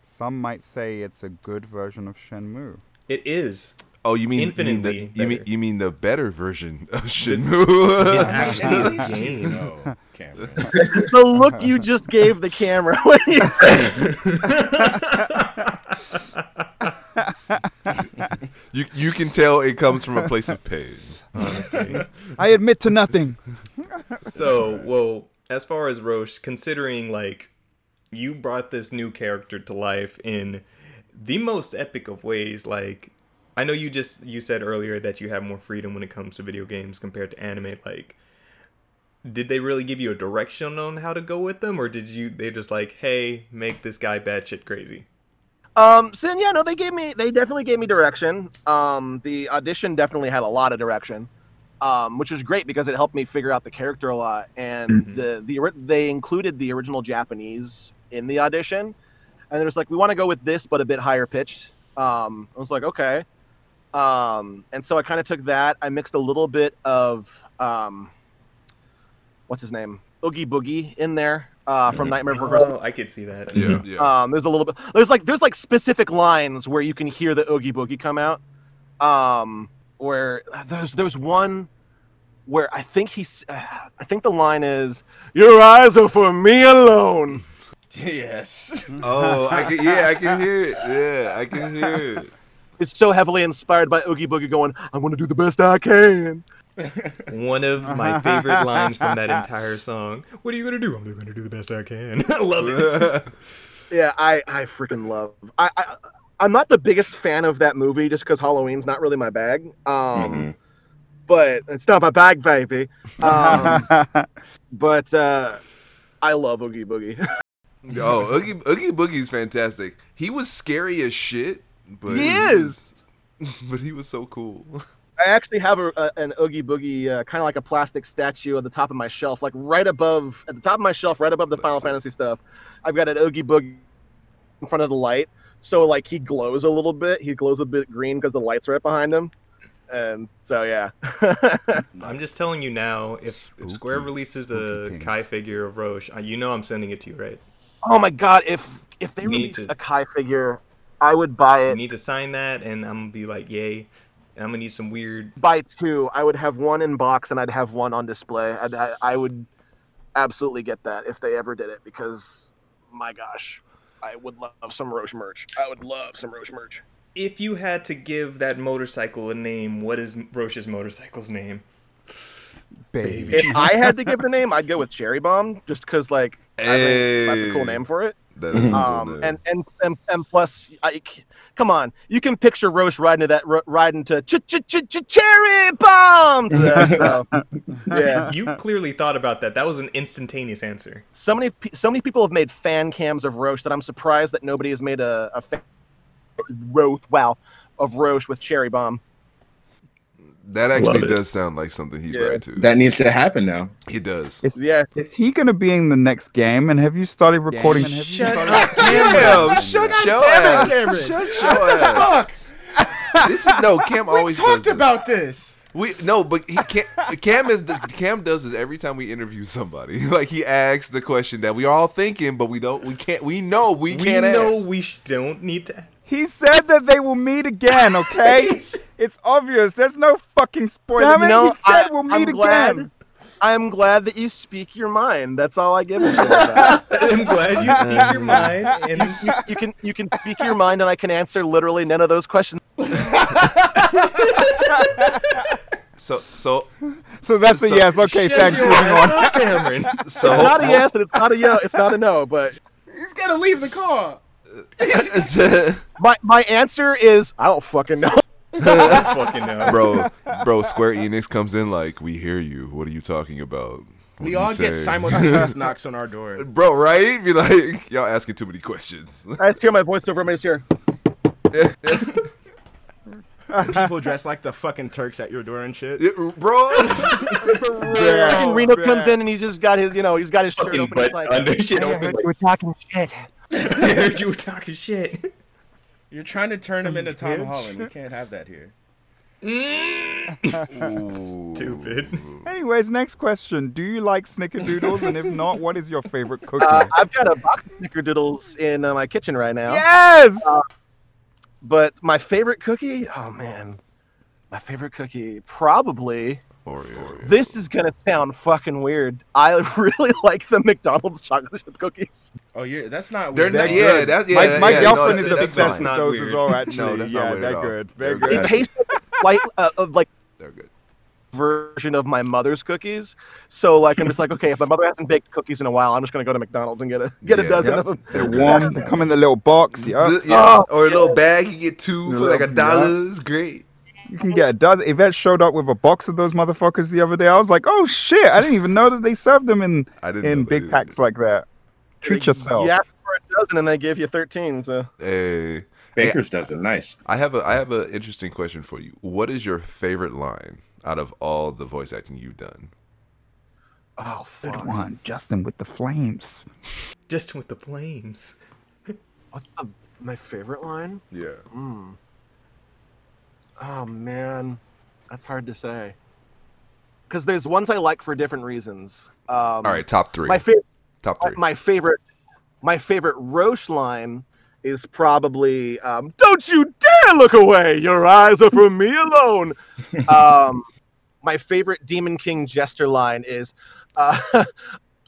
Some might say it's a good version of Shenmue. It is. Oh, you mean you mean the Infinitely you mean you mean the better version of It's Shenmue? actually a game. No, Cameron. the look you just gave the camera when you said you you can tell it comes from a place of pain. Honestly. I admit to nothing. so, well, as far as Roche, considering like you brought this new character to life in the most epic of ways, like I know you just you said earlier that you have more freedom when it comes to video games compared to anime, like did they really give you a direction on how to go with them or did you they just like, hey, make this guy batshit crazy? Um, so yeah, no, they gave me, they definitely gave me direction. Um, the audition definitely had a lot of direction, um, which was great because it helped me figure out the character a lot. And Mhm. the the they included the original Japanese in the audition, and it was like we want to go with this, but a bit higher pitched. Um, I was like, okay. Um, and so I kind of took that. I mixed a little bit of um, what's his name, Oogie Boogie, in there uh, from Nightmare Before Christmas. Oh, I could see that. Yeah, yeah. Um, there's a little bit. There's like there's like specific lines where you can hear the oogie boogie come out. Um, where there's there's one where I think he's uh, I think the line is "Your eyes are for me alone." yes. Oh, I can yeah, I can hear it. Yeah, I can hear it. It's so heavily inspired by Oogie Boogie going, "I want to do the best I can." One of my favorite lines from that entire song. What are you gonna do? I'm gonna do the best I can. I love it. Yeah, I I freaking love. I, I I'm not the biggest fan of that movie just because Halloween's not really my bag. Um, Mhm. but it's not my bag, baby. Um, but uh, I love Oogie Boogie. Oh, Oogie, Oogie Boogie's fantastic. He was scary as shit, but He was- but he was so cool. I actually have a, a, an Oogie Boogie, uh, kind of like a plastic statue at the top of my shelf, like right above, at the top of my shelf, right above the Final Fantasy stuff. I've got an Oogie Boogie in front of the light, so like he glows a little bit. He glows a bit green because the light's are right behind him, and so yeah. I'm just telling you now, if, if Square releases a things. Kai figure of Roche, uh, you know I'm sending it to you, right? oh my god, if if they You released to- a Kai figure, I would buy it. You need to sign that, and I'm gonna be like, yay. And I'm gonna need some weird. Buy two. I would have one in box and I'd have one on display. I'd, I, I would absolutely get that if they ever did it because my gosh, I would love some Roche merch. I would love some Roche merch. If you had to give that motorcycle a name, what is Roche's motorcycle's name? Baby. If I had to give the name, I'd go with Cherry Bomb, just because like I think that's a cool name for it. That is a cool Um, name. and, and and and plus, I, come on, you can picture Roche riding to that riding to ch ch ch ch Cherry Bomb. to that, so, yeah, You clearly thought about that. That was an instantaneous answer. so many so many people have made fan cams of Roche that I'm surprised that nobody has made a, a fan Roche wow of Roche with Cherry Bomb. That actually does sound like something he'd Yeah. write to. That needs to happen now. he does. Is, Yeah, is he gonna be in the next game? And have you started recording? And have you Shut started up, Cam, shut your damn it, ass. Cameron. Shut your ass. Fuck! This is no Cam We always talked does this. about this. We no, but he Cam, Cam is the, Cam does this every time we interview somebody. Like he asks the question that we all thinking, but we don't. We can't. We know we, We can't know ask. we sh- don't need to. He said that they will meet again. Okay, it's obvious. There's no fucking spoiler. Damn it, he said I- we'll I'm meet glad- again. I'm glad that you speak your mind. That's all I give a shit about. I'm glad you speak your mind. And you, you can you can speak your mind, and I can answer literally none of those questions. So so So that's a yes. Okay, thanks. Moving on. Cameron. so It's not a yes, and it's not a yo, it's not a no. But He's gotta leave the car. My my answer is I don't fucking know. fucking know. bro, bro, Square Enix comes in like, we hear you. What are you talking about? What We all get say?" simultaneous knocks on our door. Bro, right? Be like, y'all asking too many questions. I just hear my voiceover. I'm just here. People dressed like the fucking Turks at your door and shit. Yeah, bro, Fucking Reno comes in and he's just got his, you know, he's got his shirt Fucking open. He's like, under shit "I open, like- you were talking shit. I heard you were talking shit. You're trying to turn him into Tom Holland. We can't have that here. Stupid. Anyways, next question. Do you like snickerdoodles? And if not, what is your favorite cookie? Uh, I've got a box of snickerdoodles in uh, my kitchen right now. yes. But my favorite cookie, oh man, my favorite cookie probably. Oreo. This is gonna sound fucking weird. I really like the McDonald's chocolate chip cookies. Oh, you're that's not They're weird. not, They're yeah, good. that's yeah. my that- my yeah, girlfriend no, is that's- obsessed that's with not those weird. as well. Actually, No, that's not yeah, weird at they're good. They're They're good. good. It tastes like a uh, of like They're good. version of my mother's cookies. So like I'm just like, okay, if my mother hasn't baked cookies in a while, I'm just gonna go to McDonald's and get a get a dozen Yep. of them. They're warm. They come in the little box. Yeah. The- yeah, Oh, or a little bag, you get two for like a dollar. It's great. You can get a dozen. Yvette showed up with a box of those motherfuckers the other day. I was like, oh shit! I didn't even know that they served them in I didn't know in big packs like that. Treat yourself. You ask for a dozen and they give you 13. So Hey, Baker's does it. Nice. I have a I have an interesting question for you. What is your favorite line out of all the voice acting you've done? oh Good one, Justin with the flames. Justin with the flames. What's the, my favorite line? Yeah. Mm. Oh man, that's hard to say. Because there's ones I like for different reasons. Um, All right, top three. my favorite. top three. my favorite my favorite Roche line is probably um, "Don't you dare look away! Your eyes are for me alone." um, my favorite Demon King jester line is, uh,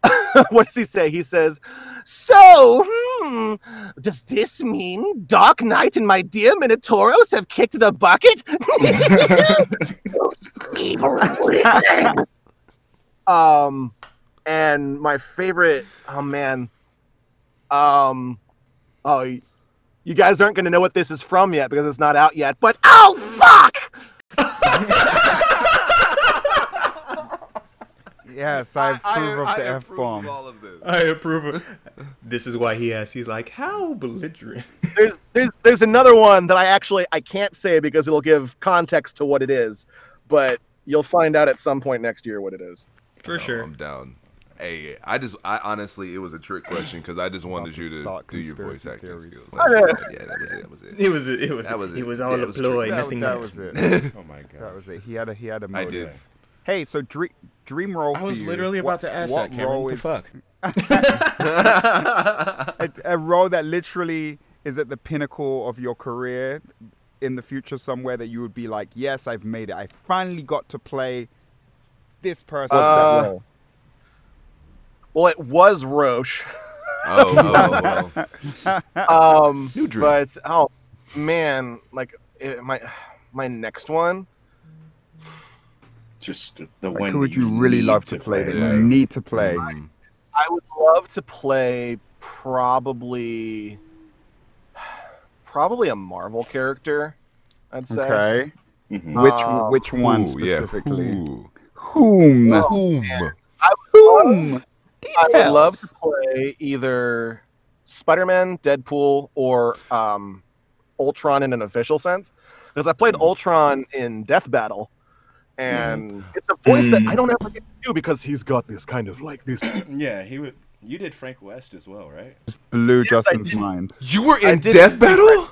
"What does he say?" He says, "So, hmm, does this mean Dark Knight and my dear Minotauros have kicked the bucket?" um, and my favorite, oh man, um, oh, You guys aren't going to know what this is from yet because it's not out yet. But oh fuck! Yes, I approve of the f bomb. all of this. I approve of. This is why he asked. He's like, how belligerent. There's there's there's another one that I actually I can't say because it'll give context to what it is, but you'll find out at some point next year what it is. For Oh, sure. I'm down. Hey, I just, I honestly, it was a trick question because I just wanted you to do your voice acting theories. skills. yeah, that was it. That was it. It was it was That was it it. was all it a ploy, trick. That, nothing that else. was it. Oh my god. That was it. He had a he had a. motive. I did. Hey, so dream dream role I for was you. literally What- about to ask what that, Cameron. role What the is fuck? a, a role that literally is at the pinnacle of your career in the future somewhere that you would be like, yes, I've made it. I finally got to play this person. Uh, Well, it was Roche. Oh, oh, oh. Um, New dream. but oh man, like it, my my next one. Just the like, one. who would that you really love to play that you need to play? I would love to play probably probably a Marvel character. I'd say. Okay. Mhm. Which Uh, which one Ooh, yeah. specifically? Ooh. Whom? Whom? Whom? I would love to play either Spider-Man, Deadpool, or um, Ultron in an official sense, because I played Ultron in Death Battle, Mm-hmm. and it's a voice that I mm. don't ever get to do because he's got this kind of like this. yeah, he would. You did Frank West as well, right? Blew Yes, Justin's mind. You were in Death Battle?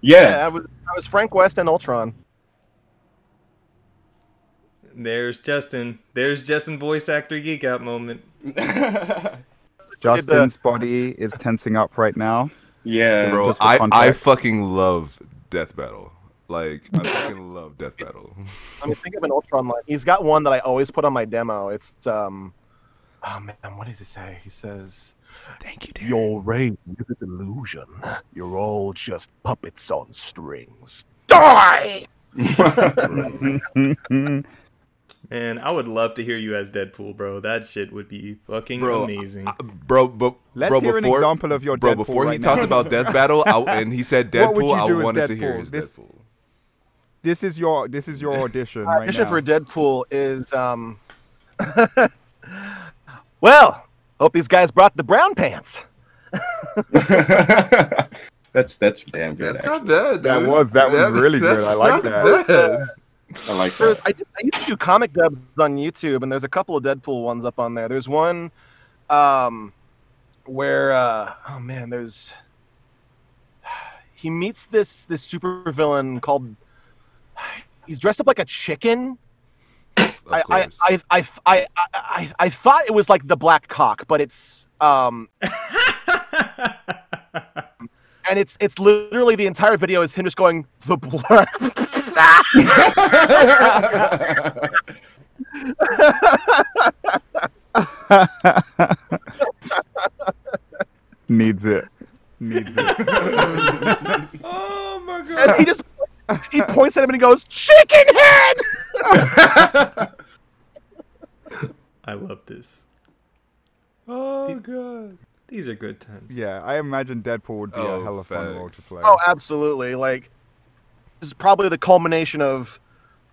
Yeah, Yeah. I was I was Frank West and Ultron. There's Justin. There's Justin voice actor geek out moment. Justin's body is tensing up right now. Yeah. Bro, I, I fucking love Death Battle. Like, I fucking love Death Battle. I mean, think of an Ultron line. He's got one that I always put on my demo. It's um, oh man, what does he say? He says, Thank you, dude. "Your reign is a delusion. You're all just puppets on strings. Die!" And I would love to hear you as Deadpool, bro. That shit would be fucking Bro, amazing. Bro, but Let's bro, hear an before, example of your bro, Deadpool before he right talked about Death Battle I, and he said Deadpool, I do as wanted to hear his This- Deadpool. This is your this is your audition right Audition now. for Deadpool is um. well, hope these guys brought the brown pants. that's that's damn good. That's actually. not bad. That dude. was- that was really good. I like not that. bad. I like that. I, did- I used to do comic dubs on YouTube, and there's a couple of Deadpool ones up on there. There's one um, where uh, oh man, there's he meets this this supervillain called he's dressed up like a chicken. I, I. I, I, I, I, I thought it was like the black cock, but it's um, and it's it's literally the entire video is him just going the black. Needs it. Needs it. oh my god. and he just he points at him and he goes chicken head I love this. Oh god. These are good times. yeah, I imagine Deadpool would be Oh, a hella fun role to facts. play. oh absolutely like this is probably the culmination of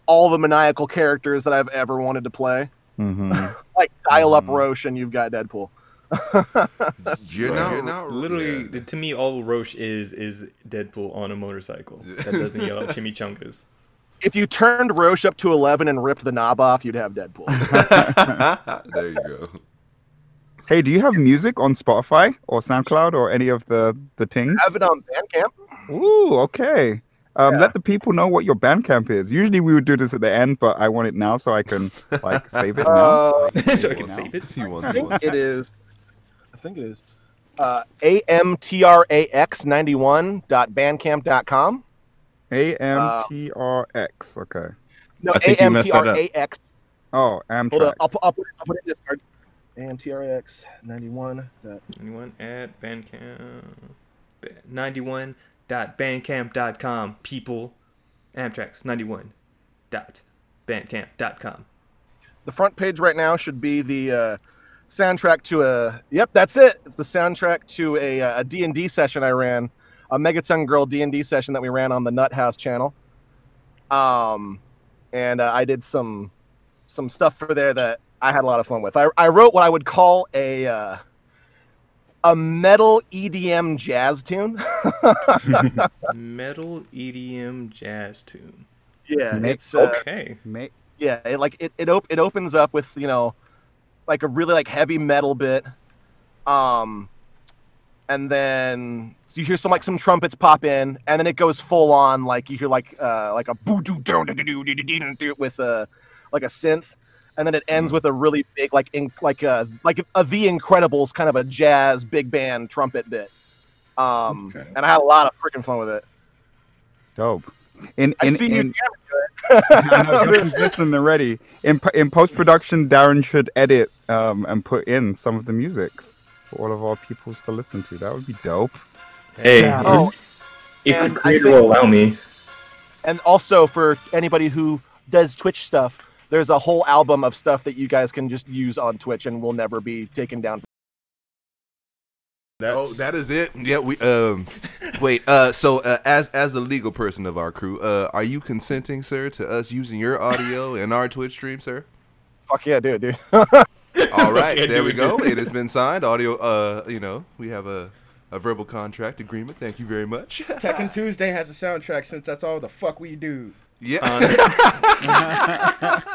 all the maniacal characters that i've ever wanted to play hmm like dial up Mhm. roche and you've got deadpool You're Bro, not, you're not literally yeah. to me all Roche is is Deadpool on a motorcycle that doesn't yell at chimichangas. if you turned roche up to 11 and ripped the knob off you'd have deadpool there you go. Hey, do you have music on Spotify or SoundCloud or any of the the things? I have it on bandcamp Ooh, okay. Um, Yeah. Let the people know what your Bandcamp is. Usually we would do this at the end, but I want it now so I can like save it now. uh, so I can Now. save it. He i wants, he think wants. it is i think it is uh, amtrax91.bandcamp.com A M T R X. Okay. no I think you messed that up. amtrax Oh, Amtrak. Hold on, I'll, put- I'll, put, I'll put it in this card. AMTRX 91. dot- Anyone at Bandcamp? Ninety-one dot bandcamp.com. People, Amtrak's ninety-one dot bandcamp.com. The front page right now should be the uh, soundtrack to a. Yep, that's it. It's the soundtrack to a, uh, a D&D session I ran a Megaton Girl D and D session that we ran on the Nut House channel. Um, and uh, I did some some stuff for there that I had a lot of fun with. I I wrote what I would call a uh, a metal EDM jazz tune. Metal EDM jazz tune. yeah, it's uh, Okay. Yeah it, like it it, op- it opens up with you know like a really like heavy metal bit. Um, and then so you hear some like some trumpets pop in, and then it goes full on like you hear like uh like a boo doo doo doo doo doo doo with a like a synth, and then it ends mm-hmm. with a really big like in like a like a The Incredibles kind of a jazz big band trumpet bit. Um, okay. and I had a lot of freaking fun with it. Dope. And, and I see and, you. And, I know Justin's listening already. In in post production, Darren should edit um, and put in some of the music for all of our peoples to listen to. That would be dope. Hey, oh if and the I creator think- will allow me. And also for anybody who does Twitch stuff, there's a whole album of stuff that you guys can just use on Twitch and will never be taken down. Oh, that is it. Yeah, we um wait, uh so uh, as as the legal person of our crew, uh are you consenting, sir, to us using your audio in our Twitch stream, sir? Fuck yeah, dude, dude. All right, Yeah, there we dude, go. It has been signed. Audio uh you know, we have a a verbal contract agreement. Thank you very much. Tekken Tuesday has a soundtrack since that's all the fuck we do. Yeah.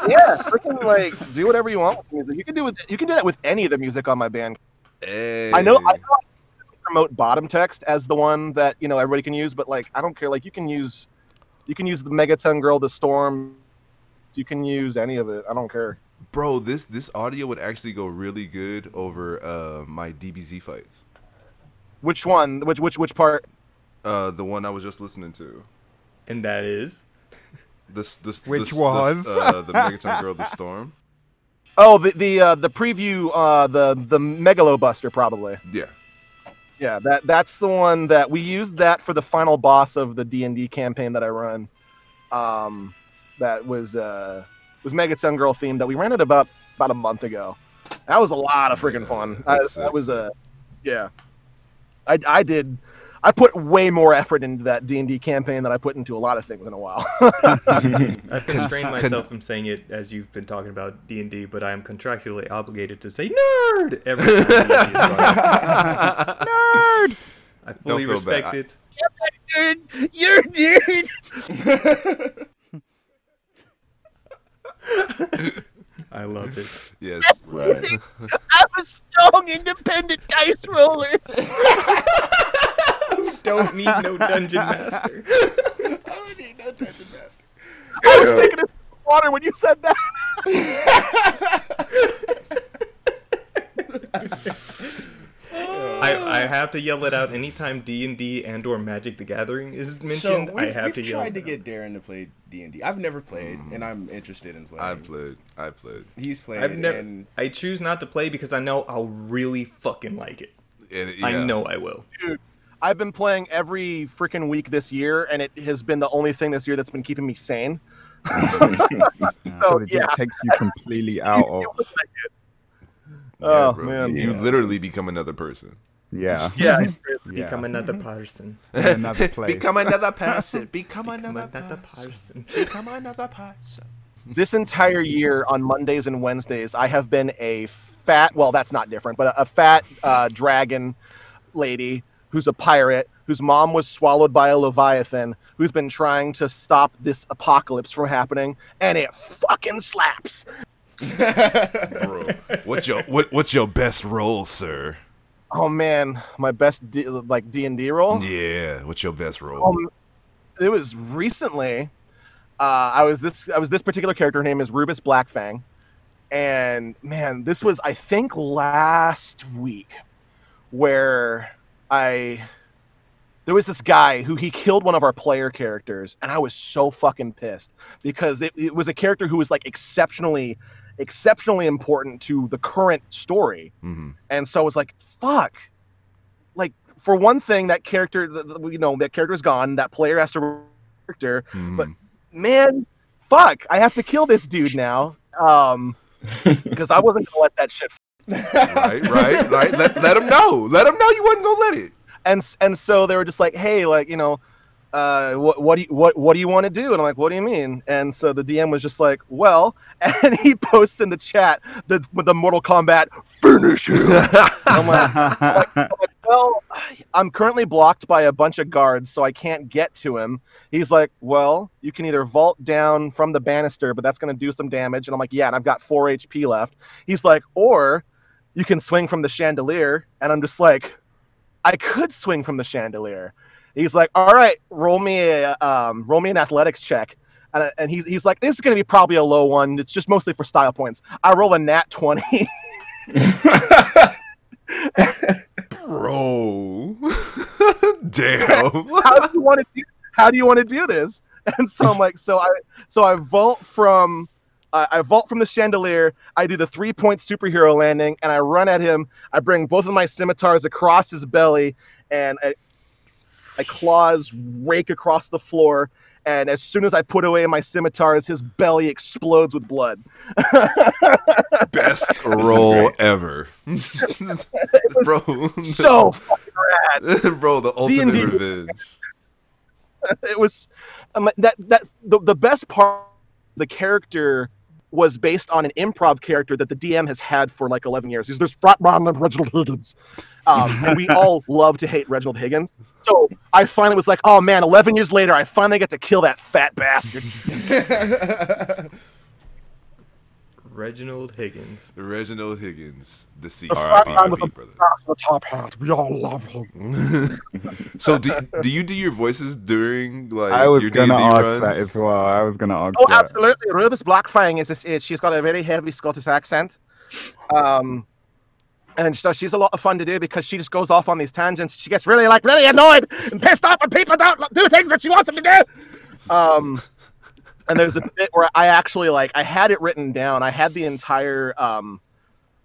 yeah, freaking like do whatever you want with music. You can do with you can do that with any of the music on my band. Hey. I know I know I promote bottom text as the one that you know everybody can use, but like I don't care. Like you can use you can use the Megaton Girl, the Storm. You can use any of it. I don't care. Bro, this this audio would actually go really good over uh my DBZ fights. Which one? Which which which part? Uh the one I was just listening to. And that is. This this Which this, was? this, uh, the Megaton Girl the Storm. Oh, the the uh, the preview, uh, the the Megalobuster probably. Yeah. Yeah, that that's the one that we used that for the final boss of the D and D campaign that I run. Um, that was uh was Megaton Girl themed that we ran it about about a month ago. That was a lot of freaking fun. I, that was a yeah. I I did. I put way more effort into that D and D campaign than I put into a lot of things in a while. I've constrained Cons- myself from saying it as you've been talking about D and D, but I am contractually obligated to say nerd every time D&D is. Nerd. I fully feel bad. respect I- it. You're a nerd. I love it. Yes. Right. I'm a strong, independent dice roller. Don't need no dungeon master. I don't need no Dungeon Master. I was taking a sip of water when you said that. I, I have to yell it out anytime D and D and or Magic the Gathering is So mentioned. we've, I have we've to yell. tried to get Darren to play D and I've never played, mm-hmm. and I'm interested in playing. I played. I played. He's out. played, I've never. and I choose not to play because I know I'll really fucking like it. And it- I know I will. I've been playing every freaking week this year, and it has been the only thing this year that's been keeping me sane. So it yeah, just takes you completely out of. Yeah, Oh, bro. man. You literally become another person. Yeah. yeah, yeah. Become another person. Another place. Become another person. Become Become another another person. person. Become another person. this entire year on Mondays and Wednesdays, I have been a fat. Well, that's not different, but a, a fat uh, dragon lady who's a pirate whose mom was swallowed by a leviathan who's been trying to stop this apocalypse from happening, and it fucking slaps. Bro. What's your what what's your best role, sir? Oh man, my best D, like D and D role. Yeah, what's your best role? Um, it was recently. Uh, I was this. I was this particular character. Her name is Rubus Blackfang, and man, this was I think last week, where I there was this guy who he killed one of our player characters, and I was so fucking pissed because it, it was a character who was like exceptionally, exceptionally important to the current story. hmm And so I was like, fuck. Like, for one thing, that character, you know, that character's gone. That player has to character. But man, fuck, I have to kill this dude now. Um, because I wasn't gonna let that shit. Right, right, right. Let let him know. Let him know you wasn't gonna let it. and and so they were just like, hey, like you know, uh, what what do you what what do you want to do? And I'm like, what do you mean? And so the DM was just like, well, and he posts in the chat the the Mortal Kombat finish him. I'm like, I'm like, well, I'm currently blocked by a bunch of guards, so I can't get to him. He's like, well, you can either vault down from the banister, but that's going to do some damage. And I'm like, yeah, and I've got four HP left. He's like, or you can swing from the chandelier. And I'm just like, I could swing from the chandelier. He's like, all right, roll me a um, roll me an athletics check. And, I- and he's, he's like, this is going to be probably a low one. It's just mostly for style points. I roll a nat 20. Bro. Damn. how do you want to do how do you want to do this and so i'm like so i so i vault from uh, i vault from the chandelier i do the three point superhero landing and i run at him i bring both of my scimitars across his belly and I, I claws rake across the floor and as soon as i put away my scimitars his belly explodes with blood Best roll ever. Bro. so rad Bro, the ultimate D&D. revenge. it was um, that that the, the best part the character was based on an improv character that the DM has had for like 11 years. He's this frat man named Reginald Higgins. Um, and we all love to hate Reginald Higgins. So I finally was like, oh man, 11 years later, I finally get to kill that fat bastard. Reginald Higgins. Reginald Higgins, deceased. The fat R.I.P. man with R.I.P. the, brother. the top hat. We all love him. So do, do you do your voices during like I was your gonna D&D ask runs? that as well. I was gonna ask Oh, that. absolutely. Rubus Blackfang is, is, is she's got a very heavy Scottish accent. Um, and so she's a lot of fun to do because she just goes off on these tangents. She gets really like really annoyed and pissed off when people don't do things that she wants them to do. Um, and there's a bit where I actually like I had it written down. I had the entire um,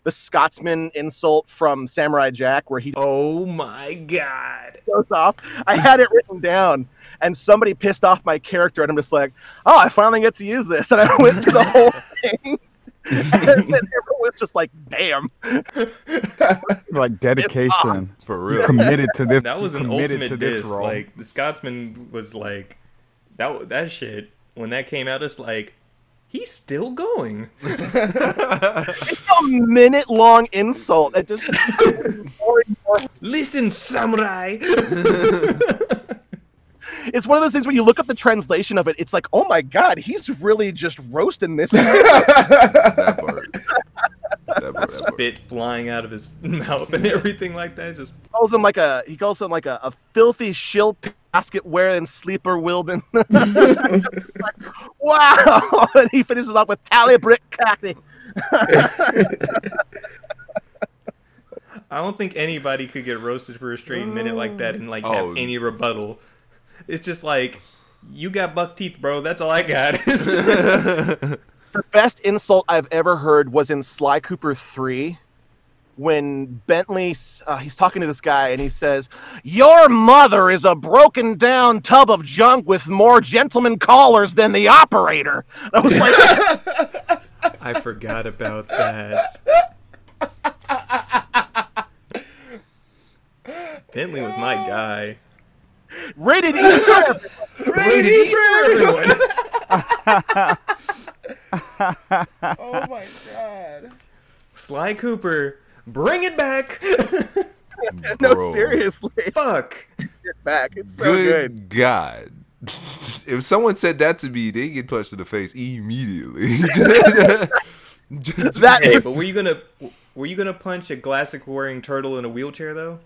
the Scotsman insult from Samurai Jack where he Oh my god. goes off. I had it written down, and somebody pissed off my character, and I'm just like, oh, I finally get to use this, and I went through the whole thing. and then everyone was just like, "Damn!" like dedication. For real. committed to this. That was an committed ultimate to this diss. role. Like the Scotsman was like that. That shit when that came out, it's like he's still going. It's a minute long insult. It just Listen, samurai. it's one of those things where you look up the translation of it. It's like, oh my god, he's really just roasting this. that part. That part. Spit flying out of his mouth and everything like that. Just calls him like a he calls him like a, a filthy shill basket wearing sleeper Wilden. Like, wow! and he finishes off with tally brick cocky. I don't think anybody could get roasted for a straight minute like that and like have Oh. any rebuttal. It's just like you got buck teeth, bro. That's all I got. The best insult I've ever heard was in Sly Cooper 3 when Bentley uh, he's talking to this guy and he says, "Your mother is a broken down tub of junk with more gentleman callers than the operator." And I was like, I forgot about that. Bentley was my guy. "Rated E for Rated E for everyone. Oh my god. Sly Cooper, bring it back. no, Bro. seriously, Fuck. get back. It's so Good good." God. If someone said that to me, they get punched in the face immediately. That Hey, but were you gonna were you gonna punch a classic wearing turtle in a wheelchair though?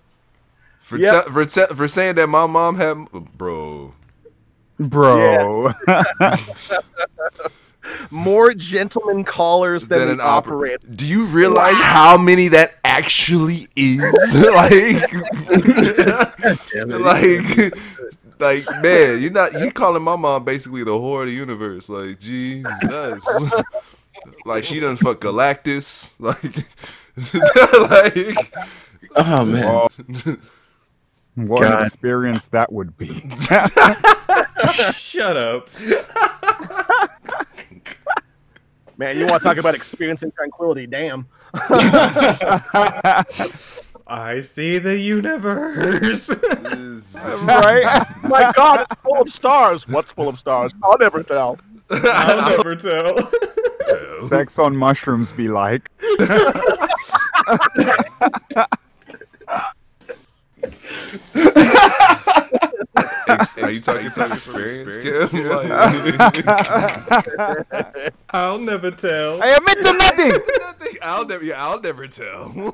for, Yep. te- for, te- for saying that my mom had, bro. Bro. more gentleman callers than, Than an opera- operator. Do you realize how many that actually is? like, like, like, man, you're not you calling my mom basically the whore of the universe. Like, Jesus, like she doesn't fuck Galactus. Like, like, Oh man. Oh, what an experience that would be. Shut up. Man, you want to talk about experiencing tranquility? Damn. I I see the universe. right? My God, it's full of stars. What's full of stars? I'll never tell. I'll never tell. Sex on mushrooms be like. Ex- Are you talking from experience? Kim? Like- I'll never tell. I admit to nothing. I'll never. Yeah, I'll never tell.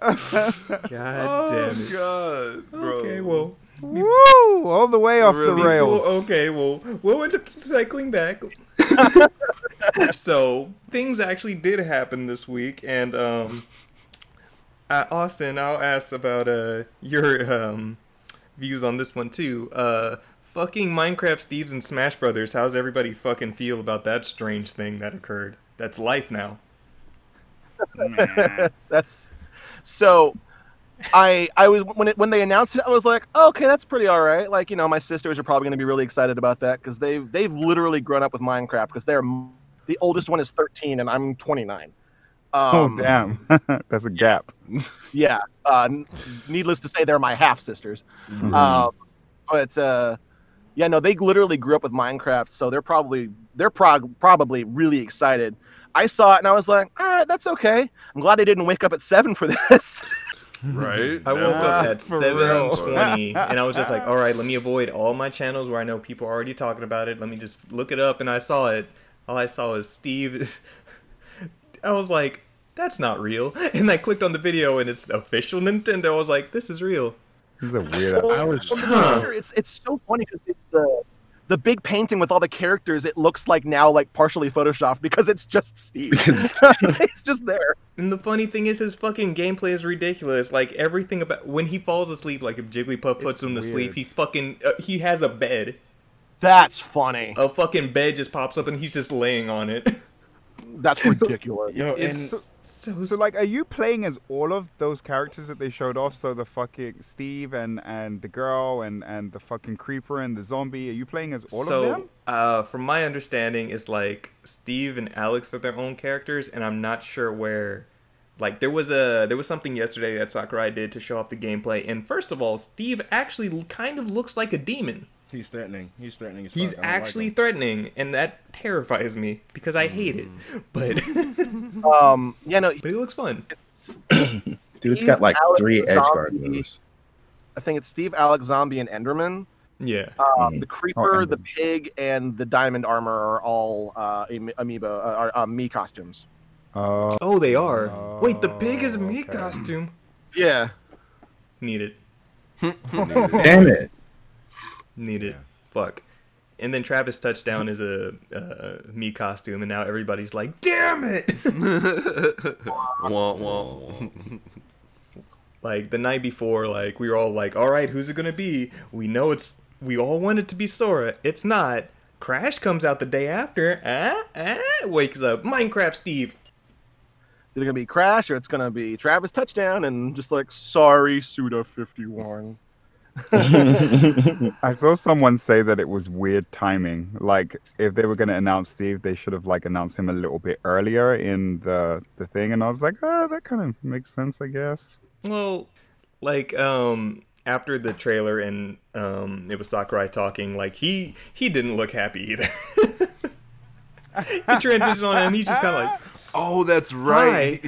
God damn it. God, bro. Okay, well, Woo! All the way off the Really? rails. well, okay, well, we'll end up cycling back. so things actually did happen this week, and um, uh, Austin, I'll ask about uh your um views on this one too. Uh, fucking Minecraft Steves and Smash Brothers. How's everybody fucking feel about that strange thing that occurred? That's life now. That's so. I I was when it when they announced it, I was like, oh, okay, that's pretty all right. Like you know, my sisters are probably going to be really excited about that because they've they've literally grown up with Minecraft because they're the oldest one is 13 and I'm 29. Oh Um, damn, that's a gap. Yeah. Uh, n- needless to say, they're my half sisters. Um, but uh, yeah, no, they literally grew up with Minecraft, so they're probably they're prog- probably really excited. I saw it and I was like, all right, that's okay. I'm glad I didn't wake up at seven for this. Right? I woke up at for seven twenty, and I was just like, "All right, let me avoid all my channels where I know people are already talking about it. Let me just look it up." And I saw it. All I saw was Steve. I was like, "That's not real." And I clicked on the video, and it's official Nintendo. I was like, "This is real." He's a weirdo. I was. From the it's it's so funny because it's the the big painting with all the characters. It looks like now like partially photoshopped because it's just Steve. it's just there. And the funny thing is, his fucking gameplay is ridiculous. Like everything about when he falls asleep, like if Jigglypuff puts It's him to sleep, he fucking uh, he has a bed. That's funny. A fucking bed just pops up, and he's just laying on it. That's ridiculous. Yo, and It's so, So like, are you playing as all of those characters that they showed off? So the fucking Steve and and the girl and and the fucking creeper and the zombie. Are you playing as all so, of them? uh, from my understanding, is like Steve and Alex are their own characters, and I'm not sure where. Like there was a there was something yesterday that Sakurai did to show off the gameplay, and first of all, Steve actually kind of looks like a demon. He's threatening. He's threatening. As He's fuck. I like actually threatening, and that terrifies me because I hate it. But Um, yeah, no, but he looks fun. dude. It's got like Alex three edge guard moves. I think it's Steve, Alex, Zombie, and Enderman. Yeah. Um, the creeper, the pig, and the diamond armor are all uh, am- amiibo, uh, are uh, me costumes. Oh, Oh, they are. Wait, the pig is a me okay. costume. Yeah. Need it. Damn it. Need it. Fuck. And then Travis Touchdown is a uh, me costume, and now everybody's like, "Damn it!" Wah, wah. like the night before, like we were all like, "All right, who's it gonna be?" We know it's. We all want it to be Sora. It's not. Crash comes out the day after. Ah, ah, wakes up. Minecraft Steve. It's either gonna be Crash or it's gonna be Travis touchdown, and just like sorry, Suda fifty one. I saw someone say that it was weird timing. Like if they were going to announce Steve, they should have like announced him a little bit earlier in the the thing. And I was like, oh, that kind of makes sense, I guess. Well, like um after the trailer and um it was Sakurai talking, like he he didn't look happy either. he transitioned on him. He's just kind of like, Oh, that's right.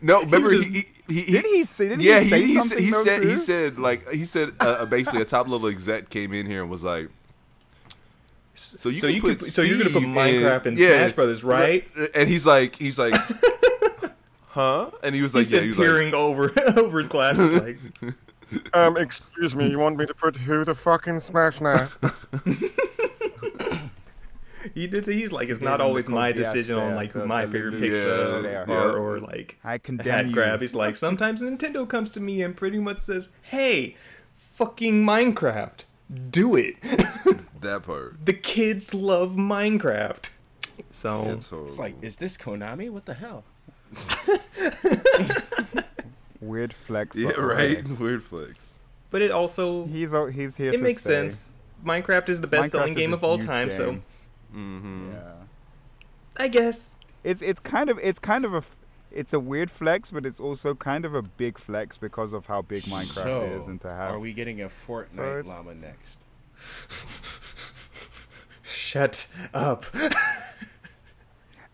no, remember just- he, he, he, Did he say? Did yeah, he say he, he, said, something? he though, said he said like he said uh, basically a top level exec came in here and was like, so you so can you put could so you're gonna put Minecraft in- and yeah, Smash Brothers, right? And he's like he's like, huh? And he was He like, yeah, said he was like, peering over over his glasses, like, Um, excuse me, you want me to put who the fucking Smash now? He did. say He's like, it's not always my decision on like who my favorite lead picks Yeah, uh, there. are, or like I hat condemn you. grab. He's like, sometimes Nintendo comes to me and pretty much says, "Hey, fucking Minecraft, do it." that part. the kids love Minecraft. So It's, so, It's like, is this Konami? What the hell? Weird flex. yeah, right. okay. Weird flex. but it also He's o- he's here. it to makes stay. sense. Minecraft is the best selling game of all huge time, so game. Mm-hmm. Yeah. I guess It's it's kind of it's kind of a it's a weird flex, but it's also kind of a big flex because of how big Minecraft so, is and to have. Are we getting a Fortnite So llama next? Shut up.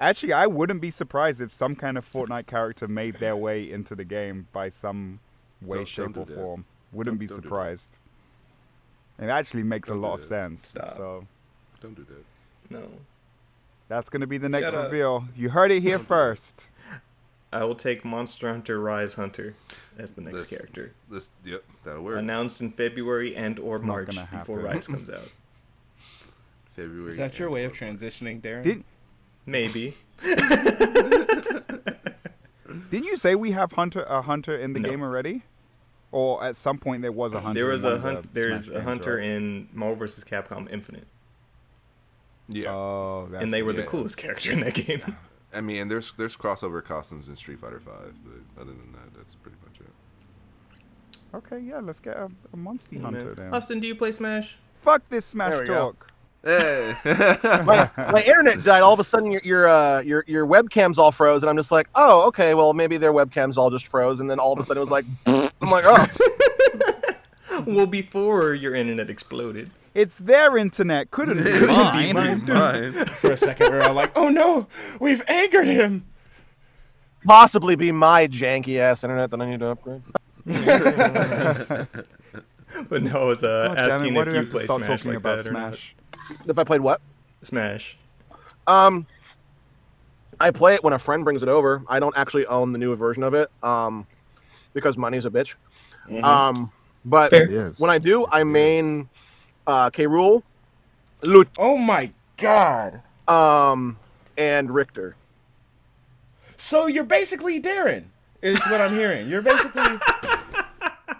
Actually, I wouldn't be surprised if some kind of Fortnite character made their way into the game by some way, Don't- shape, don't or do that. form. Wouldn't Don't- be don't surprised. It actually makes Don't a lot of sense. Stop. So Don't do that. No. that's gonna be the next Shut up. reveal. You heard it here first. I will take Monster Hunter Rise Hunter as the next This- character. This, yep, that'll work. Announced in February and or It's March before. Rise comes out. February. Is that your way of transitioning, Darren? Did Maybe. didn't you say we have hunter a hunter in the No. game already? Or at some point there was a hunter. there was one a of the hunt. There's Smash a games, hunter right? in Marvel vs. Capcom Infinite, Yeah. Oh, that's and they were the coolest character in that game. I mean, and there's there's crossover costumes in Street Fighter Five, but other than that, that's pretty much it. Okay, yeah, let's get a, a monster Yeah, hunter man. then. Austin, do you play Smash? Fuck this Smash There we go. talk. Hey. my, my internet died. All of a sudden, your your uh, your your webcam's all froze, and I'm just like, oh, okay, well maybe their webcam's all just froze, and then all of a sudden it was like, I'm like, oh, well, before your internet exploded. It's their internet, couldn't be mine. Mine. For a second, we were all like, "Oh no, we've angered him." possibly be my janky ass internet that I need to upgrade. But no, I was uh, God damn it, asking why if you have play Smash talking like about that or not. Smash? If I played what? Smash. Um, I play it when a friend brings it over. I don't actually own the new version of it, um, because money's a bitch. Um, but Fair. When I do, I it main uh, K. Rool, Lut, Oh my god! um, and Richter. So you're basically Darren, is what I'm hearing. You're basically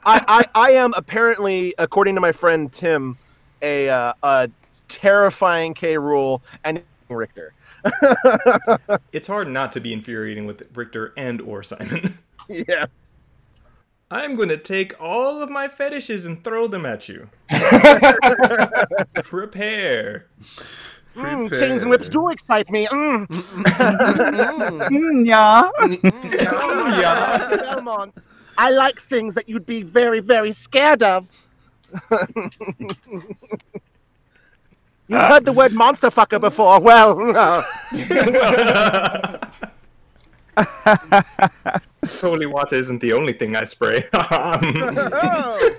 I, I, I am apparently, according to my friend Tim, a uh, a terrifying K. Rool and Richter. It's hard not to be infuriating with Richter and or Simon. yeah. I'm gonna take all of my fetishes and throw them at you. Prepare. Mm, chains and whips do excite me. Mm. yeah. Belmont. I like things that you'd be very, very scared of. you heard the word monster fucker before. Well, no. Holy water isn't the only thing I spray. Oh.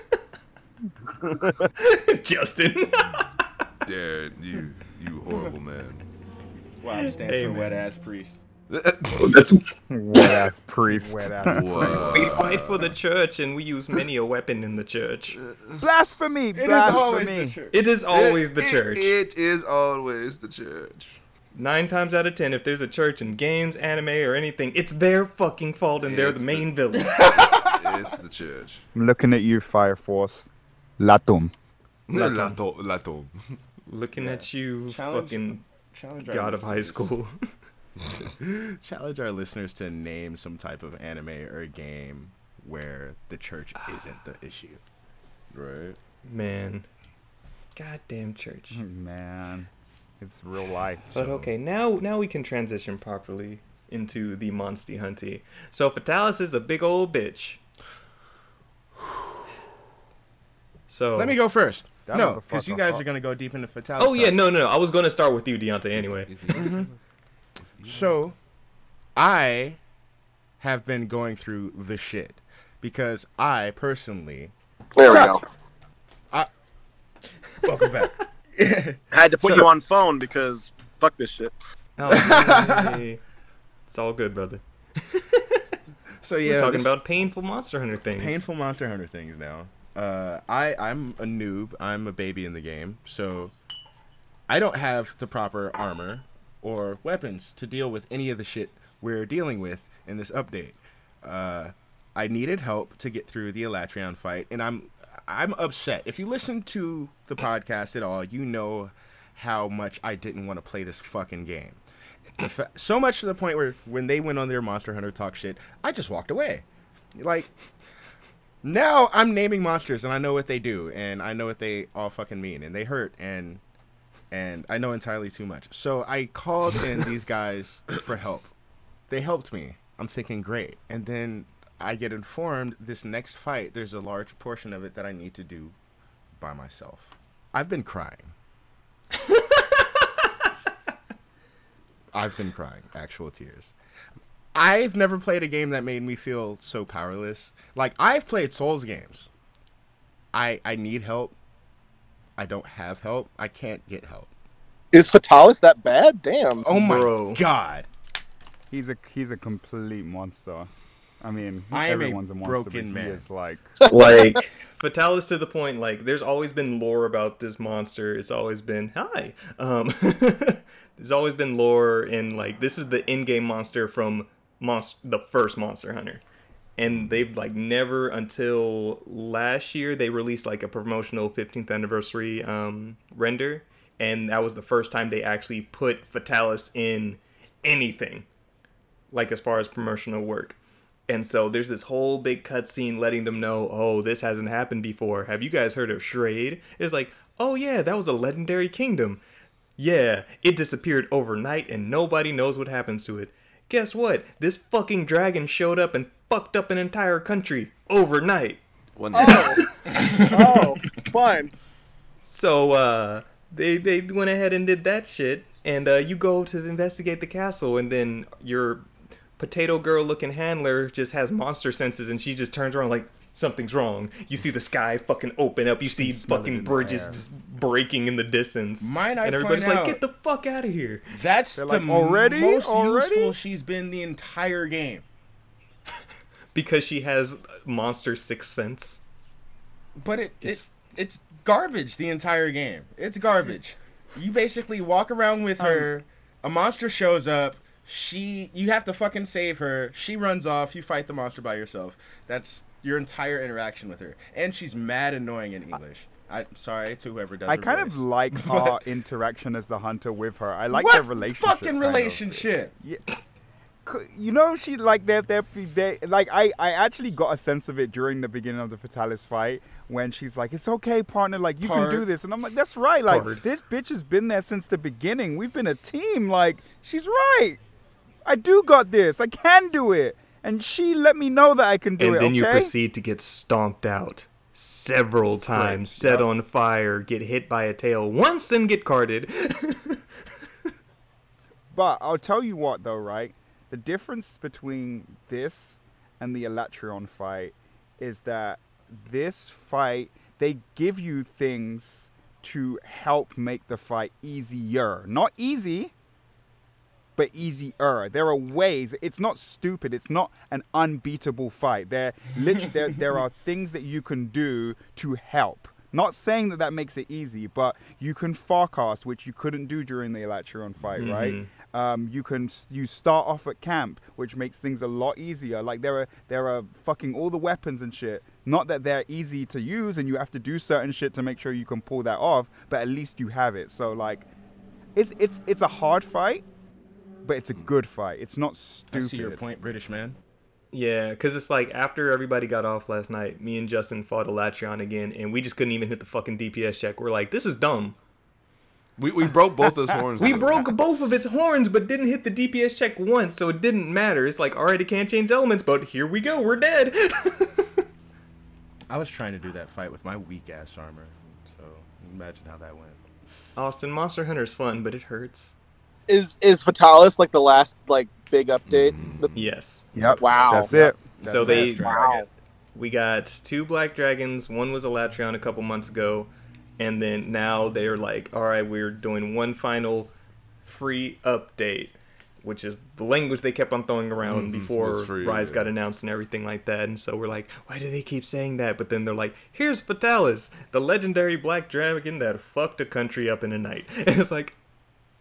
Justin. Darren, you you horrible man. wow stands Hey, for man. wet ass priest. That's Wet ass priest. Wet ass Whoa. we fight for the church and we use many a weapon in the church. Blasphemy! It is always the Blasphemy! church. It is always the It- church. It is always the church. Nine times out of ten, if there's a church in games, anime, or anything, it's their fucking fault and they're It's the the- main villain. It's the church. I'm looking at you, Fire Force. Latum. Lato, lato. Looking Yeah. at you, Challenge- fucking Challenge our god of high school. Challenge our listeners to name some type of anime or game where the church ah. isn't the issue. Right. Man. Goddamn church. Man, it's real life. But okay, now now we can transition properly into the Monsty Hunty. So Fatalis is a big old bitch. So Let me go first. That no, because you guys hot. are gonna go deep into Fatalis. Oh yeah, no, no, no. I was gonna start with you, Deontay. Anyway, mm-hmm. So, I have been going through the shit because I personally. There we Sucks. go. Welcome back. I had to put So- you on phone because fuck this shit. oh, yay. it's all good, brother. So We're yeah, talking about painful Monster Hunter things. painful Monster Hunter things now. Uh, I I'm a noob. I'm a baby in the game, so I don't have the proper armor or weapons to deal with any of the shit we're dealing with in this update. Uh, I needed help to get through the Alatreon fight, and I'm I'm upset. If you listen to the podcast at all, you know how much I didn't want to play this fucking game. Fa- so much to the point where when they went on their Monster Hunter talk shit, I just walked away. Like now I'm naming monsters and I know what they do and I know what they all fucking mean and they hurt and and I know entirely too much. So I called in these guys for help. They helped me I'm thinking great, and then I get informed this next fight. There's a large portion of it that I need to do by myself. I've been crying. I've been crying, actual tears. I've never played a game that made me feel so powerless. Like I've played Souls games. I I need help. I don't have help. I can't get help. Is Fatalis that bad? Damn. Oh my Bro. god. He's a he's a complete monster. I mean, I am everyone's a, monster, broken but he man. is like Like, Fatalis to the point, like, there's always been lore about this monster. It's always been, hi. Um, there's always been lore, and, like, this is the in game monster from monst- the first Monster Hunter. And they've, like, never until last year, they released, like, a promotional 15th anniversary um, render. And that was the first time they actually put Fatalis in anything, like, as far as promotional work. And so there's this whole big cutscene letting them know, oh, this hasn't happened before. Have you guys heard of Schrade? It's like, oh yeah, that was a legendary kingdom. Yeah, it disappeared overnight and nobody knows what happens to it. Guess what? This fucking dragon showed up and fucked up an entire country overnight. One Oh, fine. So uh they they went ahead and did that shit and uh you go to investigate the castle and then your potato girl looking handler just has monster senses and she just turns around like something's wrong. You see the sky fucking open up. You see fucking bridges just breaking in the distance. Might I and everybody's point like, out- "Get the fuck out of here!" That's They're the like, "Already? most Already?" useful she's been the entire game. Because she has monster sixth sense. But it it's it's garbage the entire game. It's garbage. You basically walk around with um, her, a monster shows up, she you have to fucking save her, she runs off, you fight the monster by yourself. That's your entire interaction with her. And she's mad annoying in English. I'm sorry to whoever does I kind of like our interaction as the hunter with her. I like what their relationship. fucking relationship? Yeah. You know, she like they're, they're, they like I, I actually got a sense of it during the beginning of the Fatalis fight when she's like, "It's okay, partner. Like you can do this," and I'm like, "That's right. Like Part. this bitch has been there since the beginning. We've been a team. Like she's right. I do got this. I can do it." And she let me know that I can do and it. And then you proceed to get stomped out several times, set yep. on fire, get hit by a tail once, and get carted. But I'll tell you what, though, right? The difference between this and the Alatreon fight is that this fight, they give you things to help make the fight easier. Not easy, but easier. There are ways. It's not stupid. It's not an unbeatable fight. There, literally, there, there are things that you can do to help. Not saying that that makes it easy, but you can forecast, which you couldn't do during the Alatreon fight, right? Um, you can you start off at camp, which makes things a lot easier. Like there are there are fucking all the weapons and shit. Not that they're easy to use and you have to do certain shit to make sure you can pull that off, but at least you have it. So like, it's it's it's a hard fight, but it's a hmm. good fight. It's not stupid. I stupid. see your point, British man. Yeah, because it's like after everybody got off last night, me and Justin fought a Alatreon again, and we just couldn't even hit the fucking DPS check. We're like, this is dumb. we, we broke both of those horns. We broke both of its horns, but didn't hit the DPS check once, so it didn't matter. It's like, alright, it can't change elements, but here we go, we're dead. I was trying to do that fight with my weak ass armor. So imagine how that went. Austin, Monster Hunter's fun, but it hurts. Is is Fatalis like the last like big update? Mm. The- Yes. Yep. Wow. That's it. so they wow. we got two black dragons one was a latreon a couple months ago and then now they're like all right we're doing one final free update which is the language they kept on throwing around mm-hmm. before free, rise yeah. got announced and everything like that and so we're like why do they keep saying that but then they're like here's fatalis the legendary black dragon that fucked a country up in a night and it's like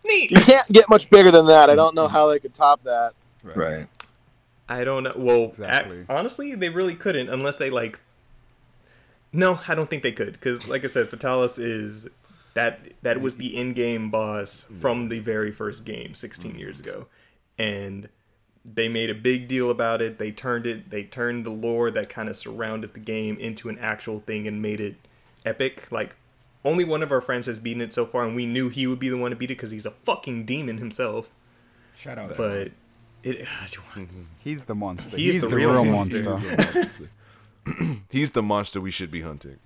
neat You can't get much bigger than that. I don't know how they could top that. right. I don't know. Well, Exactly. ac- honestly, they really couldn't unless they like. No, I don't think they could because, like I said, Fatalis is that that was the in-game boss from the very first game 16 years ago, and they made a big deal about it. They turned it. They turned the lore that kind of surrounded the game into an actual thing and made it epic. Like. Only one of our friends has beaten it so far, and we knew he would be the one to beat it because he's a fucking demon himself. Shout out. But It, He's the monster. He's He's, the the, real real, monster. monster. He's the monster we should be hunting.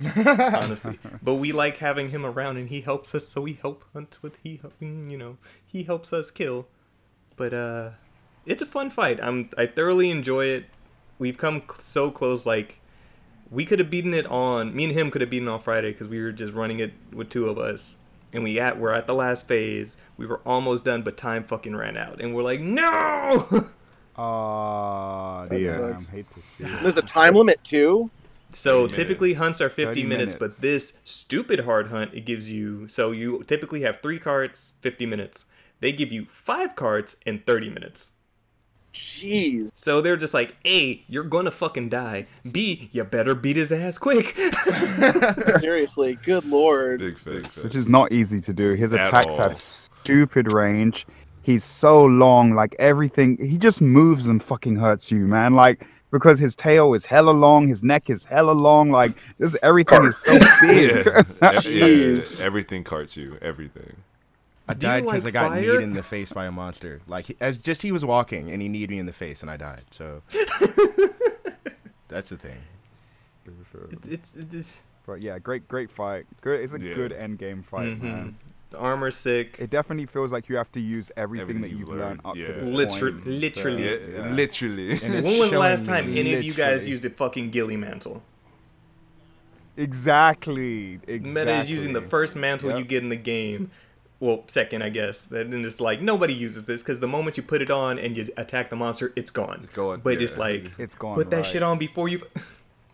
honestly. But we like having him around, and he helps us, so we help hunt with he, you know, he helps us kill. But uh, it's a fun fight. I'm I thoroughly enjoy it. We've come cl- so close. Like we could have beaten it on. Me and him could have beaten on Friday because we were just running it with two of us. And we at we're at the last phase. We were almost done, but time fucking ran out, and we're like, no. Ah, That damn. sucks. Hate to see it. There's a time limit too. So typically minutes. hunts are 50 30 minutes, but this stupid hard hunt it gives you so you typically have 3 carts, 50 minutes. They give you 5 carts in 30 minutes. Jeez. So they're just like, A, you're gonna fucking die. B, you better beat his ass quick. Seriously, good lord. Big fake. Which is not easy to do. His At attacks all. have stupid range. He's so long, like everything. He just moves and fucking hurts you, man. Like because his tail is hella long, his neck is hella long. Like this, everything is so big. yeah, ev- yeah, Jeez. everything carts you. Everything. I Do died because like I got fire? kneed in the face by a monster. Like as just he was walking and he kneed me in the face and I died. So that's the thing. it's, it's But yeah, great, great fight. Good. It's a Yeah. good end game fight, mhm. man. The armor's sick. It definitely feels like you have to use everything, Everything that you've you've learned, learned up yeah. to this Liter- point. literally. Yeah, yeah. literally. When was the last time me- any of you guys used a fucking ghillie mantle? Exactly. Exactly. Meta is using the first mantle Yep. you get in the game. Well, second, I guess. And it's like nobody uses this because the moment you put it on and you attack the monster, it's gone. It's gone, But it's like It's gone. put that right. shit on before you.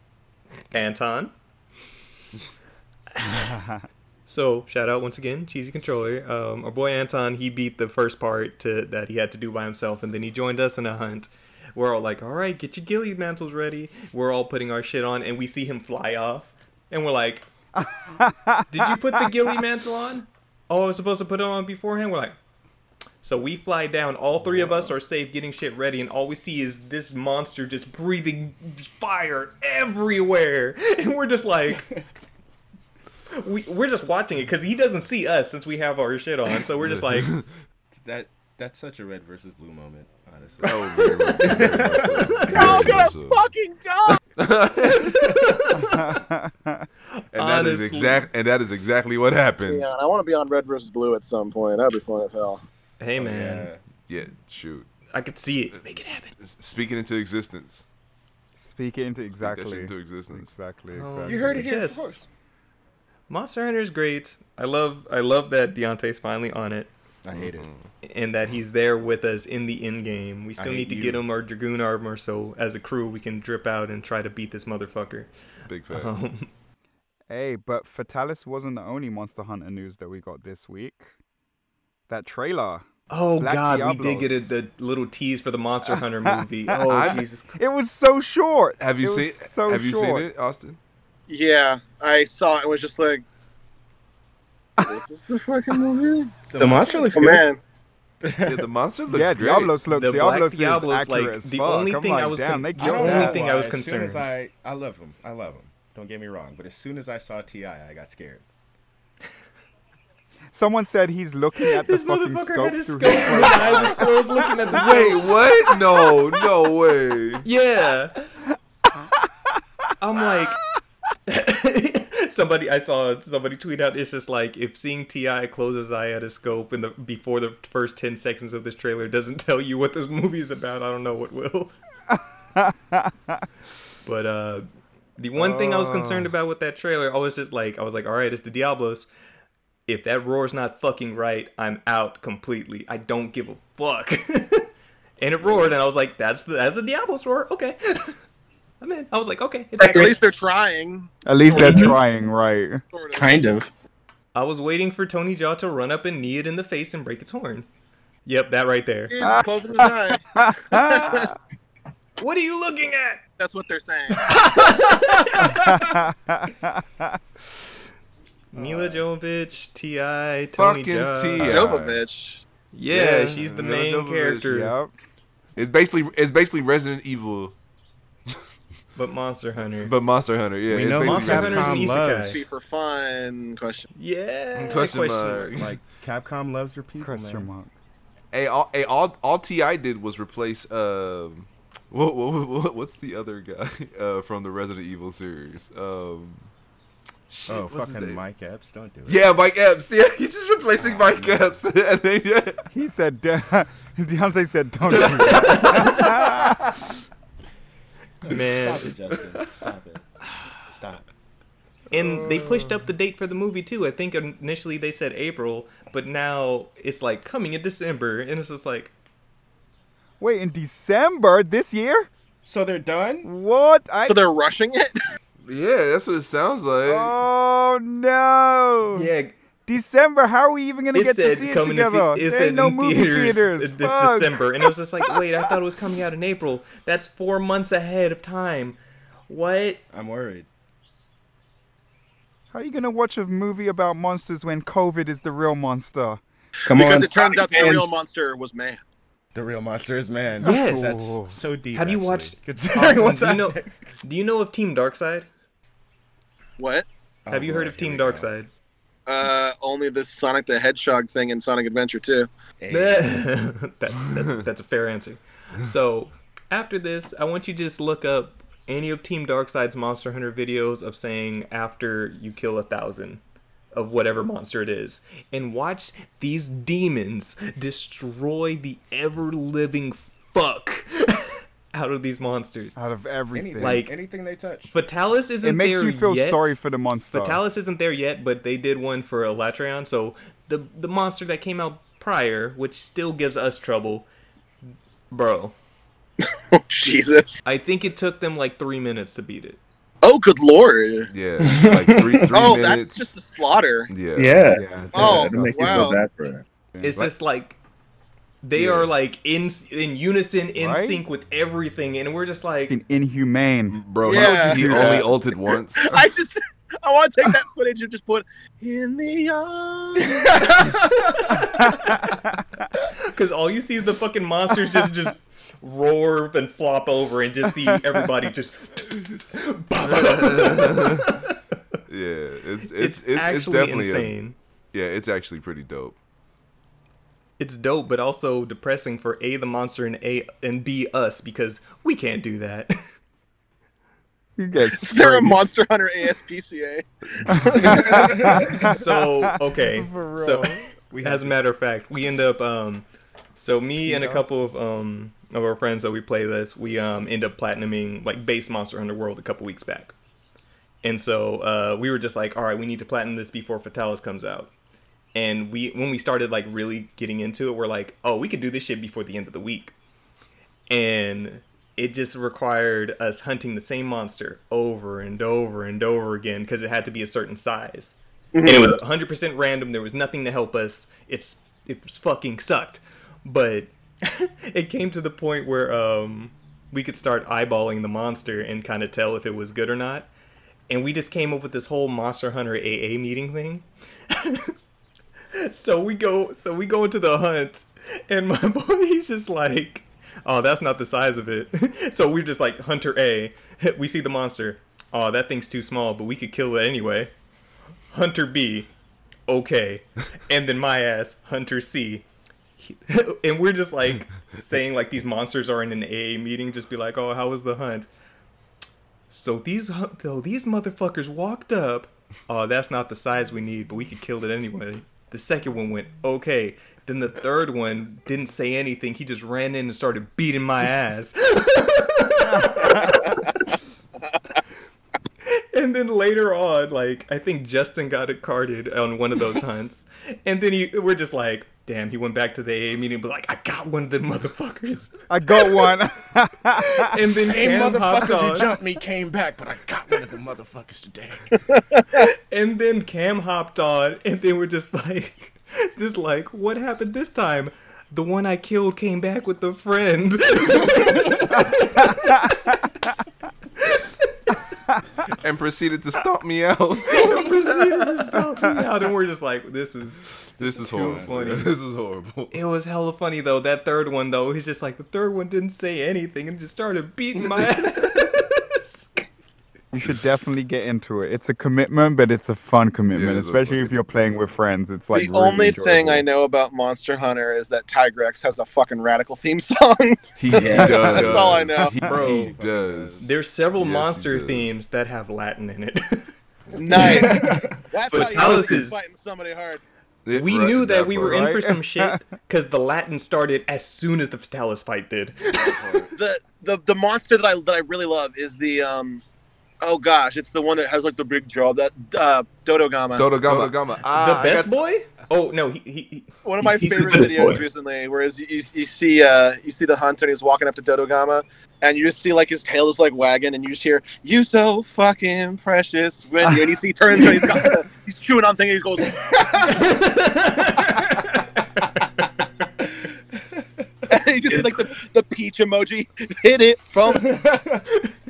Anton. so shout out once again, cheesy controller. Um, our boy Anton, he beat the first part to that he had to do by himself, and then he joined us in a hunt. We're all like, "All right, get your ghillie mantles ready." We're all putting our shit on, and we see him fly off, and we're like, "Did you put the ghillie mantle on?" Oh, I was supposed to put it on beforehand. We're like, so we fly down. All three of us are safe, getting shit ready, and all we see is this monster just breathing fire everywhere, and we're just like, we we're just watching it because he doesn't see us since we have our shit on. So we're just like, That that's such a red versus blue moment, honestly. Oh, very much so, very much Y'all very gonna fucking die. And that is Honestly. exact. And that is exactly what happened. Yeah, I want to be on red versus blue at some point. That'd be fun as hell. hey Oh, man, yeah. Yeah, shoot. I could see it. Make it happen. S- Speaking into existence. Speak it into Speak that shit exactly. into existence. Exactly. Oh, Exactly. You heard it here Yes. first. Monster Hunter is great. I love I love that Deontay's finally on it. I hate it. and that he's there with us in the end game. We still need to you. get him our dragoon armor, so as a crew we can drip out and try to beat this motherfucker. Big facts. Um, Hey, but Fatalis wasn't the only Monster Hunter news that we got this week. That trailer. oh Black god, we did get a, the little tease for the Monster Hunter movie. Oh I'm- Jesus! It was so short. Have you It seen? So have you seen it, Austin? Yeah, I saw it. and was just like, this is the fucking movie. The monster looks Oh good. man, Yeah, the monster looks yeah, great. Diablos look. The Diablos Black Diablos, is accurate like, as the fuck. only I'm thing like, I was damn, con- the I killed don't only that. thing. I was concerned. As soon as. I, I love him. I love him. Don't get me wrong. But as soon as I saw T.I., I got scared. Someone said he's looking at This this fucking scope had his through scope his with his eyes closed, looking at the Wait, what? No, no way. Yeah. I'm like somebody I saw somebody tweet out it's just like if seeing T.I. close his eye at a scope in the before the first 10 seconds of this trailer doesn't tell you what this movie is about, I don't know what will. but uh the one thing I was concerned about with that trailer, I was just like I was like, all right, it's the Diablos. If that roar's not fucking right, I'm out completely. I don't give a fuck. and it roared, and I was like, "That's the that's a Diablo's roar." Okay, I'm in. I was like, "Okay, it's at least they're trying. At least they're Mhm. trying, right? Sort of. Kind of. I was waiting for Tony Jaa to run up and knee it in the face and break its horn. Yep, that right there. He's his eye. What are you looking at? That's what they're saying. Milla Jovovich, T.I., Tony Fucking Jaa. T.I. Jovovich. Yeah, Yeah, she's the Mila main Jovovich, character, Yep. It's basically it's basically Resident Evil, but Monster Hunter. but Monster Hunter. Yeah, We it's know Monster Capcom Hunter's an isekai. loves- Be for fun. Question. yeah, Question question mark. mark. Like Capcom loves their people, Question mark. Hey, all, hey, all, all T.I. did was replace um, what, what, what what's the other guy uh, from the Resident Evil series? Um, shit, Oh, fucking name? Mike Epps, don't do it. Yeah, Mike Epps. Yeah, he's just replacing Mike Epps, and then yeah. He said, De- Deontay said, don't do that. Man, Stop it, Justin. Stop it. Stop. and they uh. pushed up the date for the movie too. I think initially they said April, but now it's like coming in December, and it's just like, Wait, in December this year? So they're done? What? I, So they're rushing it. Yeah, that's what it sounds like. oh, no. yeah, December, how are we even going to it get to see it together? in, the- it there ain't no movie theaters, theaters. this Fuck. December, and it was just like, wait, I thought it was coming out in April. That's four months ahead of time. What? I'm worried. How are you going to watch a movie about monsters when COVID is the real monster? Come on. because on, it turns out the real monster was man. The real monster is man. Yes. That's so deep. Have you actually, watched? considering Austin, what's um, do you know? Do you know of Team Darkside? What? Oh, Have Oh, you heard of Team we go. Darkside? Uh, only the Sonic the Hedgehog thing in Sonic Adventure 2. Hey. that, that's, that's a fair answer. So after this, I want you to just look up any of Team Darkside's Monster Hunter videos of saying after you kill a thousand of whatever monster it is, and watch these demons destroy the ever living fuck out of these monsters. Out of everything. Anything, Like- anything they touch. Fatalis isn't it makes there you feel yet. sorry for the monster. Fatalis isn't there yet, but they did one for Alatreon. So the the monster that came out prior, which still gives us trouble, bro. Oh, Jesus. I think it took them like three minutes to beat it. Oh, good lord. Yeah, like three, three oh, minutes. Oh, that's just a slaughter. yeah. Yeah. Yeah. Oh, oh it wow. feel bad it. It's just like they Yeah. are like in in unison, in Right? sync with everything, and we're just like, Fucking inhumane. Bro, Yeah. he, he only ulted once. I just, I want to take that footage and just put in the arms. because all you see is the fucking monsters just just roar and flop over, and just see everybody just. Yeah, it's it's, it's it's, it's actually definitely a, insane. yeah, it's actually pretty dope. It's dope, but also depressing for a the monster and a and b us because we can't do that. You guys, Is there a. Monster Hunter ASPCA? so okay, For real. so as a matter of fact, we end up um, so me and a couple of um of our friends that we play this, we um end up platinuming like base Monster Hunter World a couple weeks back, and so uh we were just like, all right, we need to platinum this before Fatalis comes out. And we, when we started like really getting into it, we're like, oh, we could do this shit before the end of the week. And it just required us hunting the same monster over and over and over again because it had to be a certain size. And it was 100% random. There was nothing to help us. It's it was fucking sucked. But it came to the point where um we could start eyeballing the monster and kind of tell if it was good or not. And we just came up with this whole Monster Hunter AA meeting thing. so we go so we go into the hunt and my boy he's just like oh that's not the size of it. So we're just like hunter a we see the monster. Oh that thing's too small but we could kill it anyway. Hunter b okay. And then my ass hunter c. And we're just like saying like these monsters are in an AA meeting just be like oh how was the hunt? So these though these motherfuckers walked up. Oh that's not the size we need but we could kill it anyway the second one went okay. Then the third one didn't say anything. He just ran in and started beating my ass. And then later on like i think justin got it carted on one of those hunts. And then he we're just like damn he went back to the aa meeting but like i got one of the motherfuckers I got one. and then Same Cam motherfuckers who jumped me came back, but I got one of the motherfuckers today. And then Cam hopped on, and they were just like, just like, what happened this time? The one I killed came back with a friend. and proceeded to stomp me out. Proceeded to stomp me out, and we're just like, this is. This is Too horrible. funny. This is horrible. It was hella funny though. That third one though, he's just like the third one didn't say anything and just started beating my ass. You should definitely get into it. It's a commitment, but it's a fun commitment, it is especially fun if you're playing with friends. It's like the really only thing I know about Monster Hunter is that Tigrex has a fucking radical theme song. He Yeah. does. That's all I know. He, Bro. he does. There's several Yes, monster themes that have Latin in it. nice. That's But how you Talos know is- fighting somebody hard. It- we right, knew that we part. were in for some shit because the Latin started as soon as the Fatalis fight did. The the the monster that I that I really love is the um. Oh gosh, it's the one that has like the big jaw. That uh, Dodogama. Dodogama. Dodogama. Ah, the best got- boy? Oh no, he, he, he One of my favorite videos boy. recently, whereas you, you, you see uh you see the hunter and he's walking up to Dodogama, and you just see like his tail is like wagging, and you just hear "You so fucking precious" when and you see turns and he's got the, he's chewing on things, he goes. you just like the, the peach emoji hit it from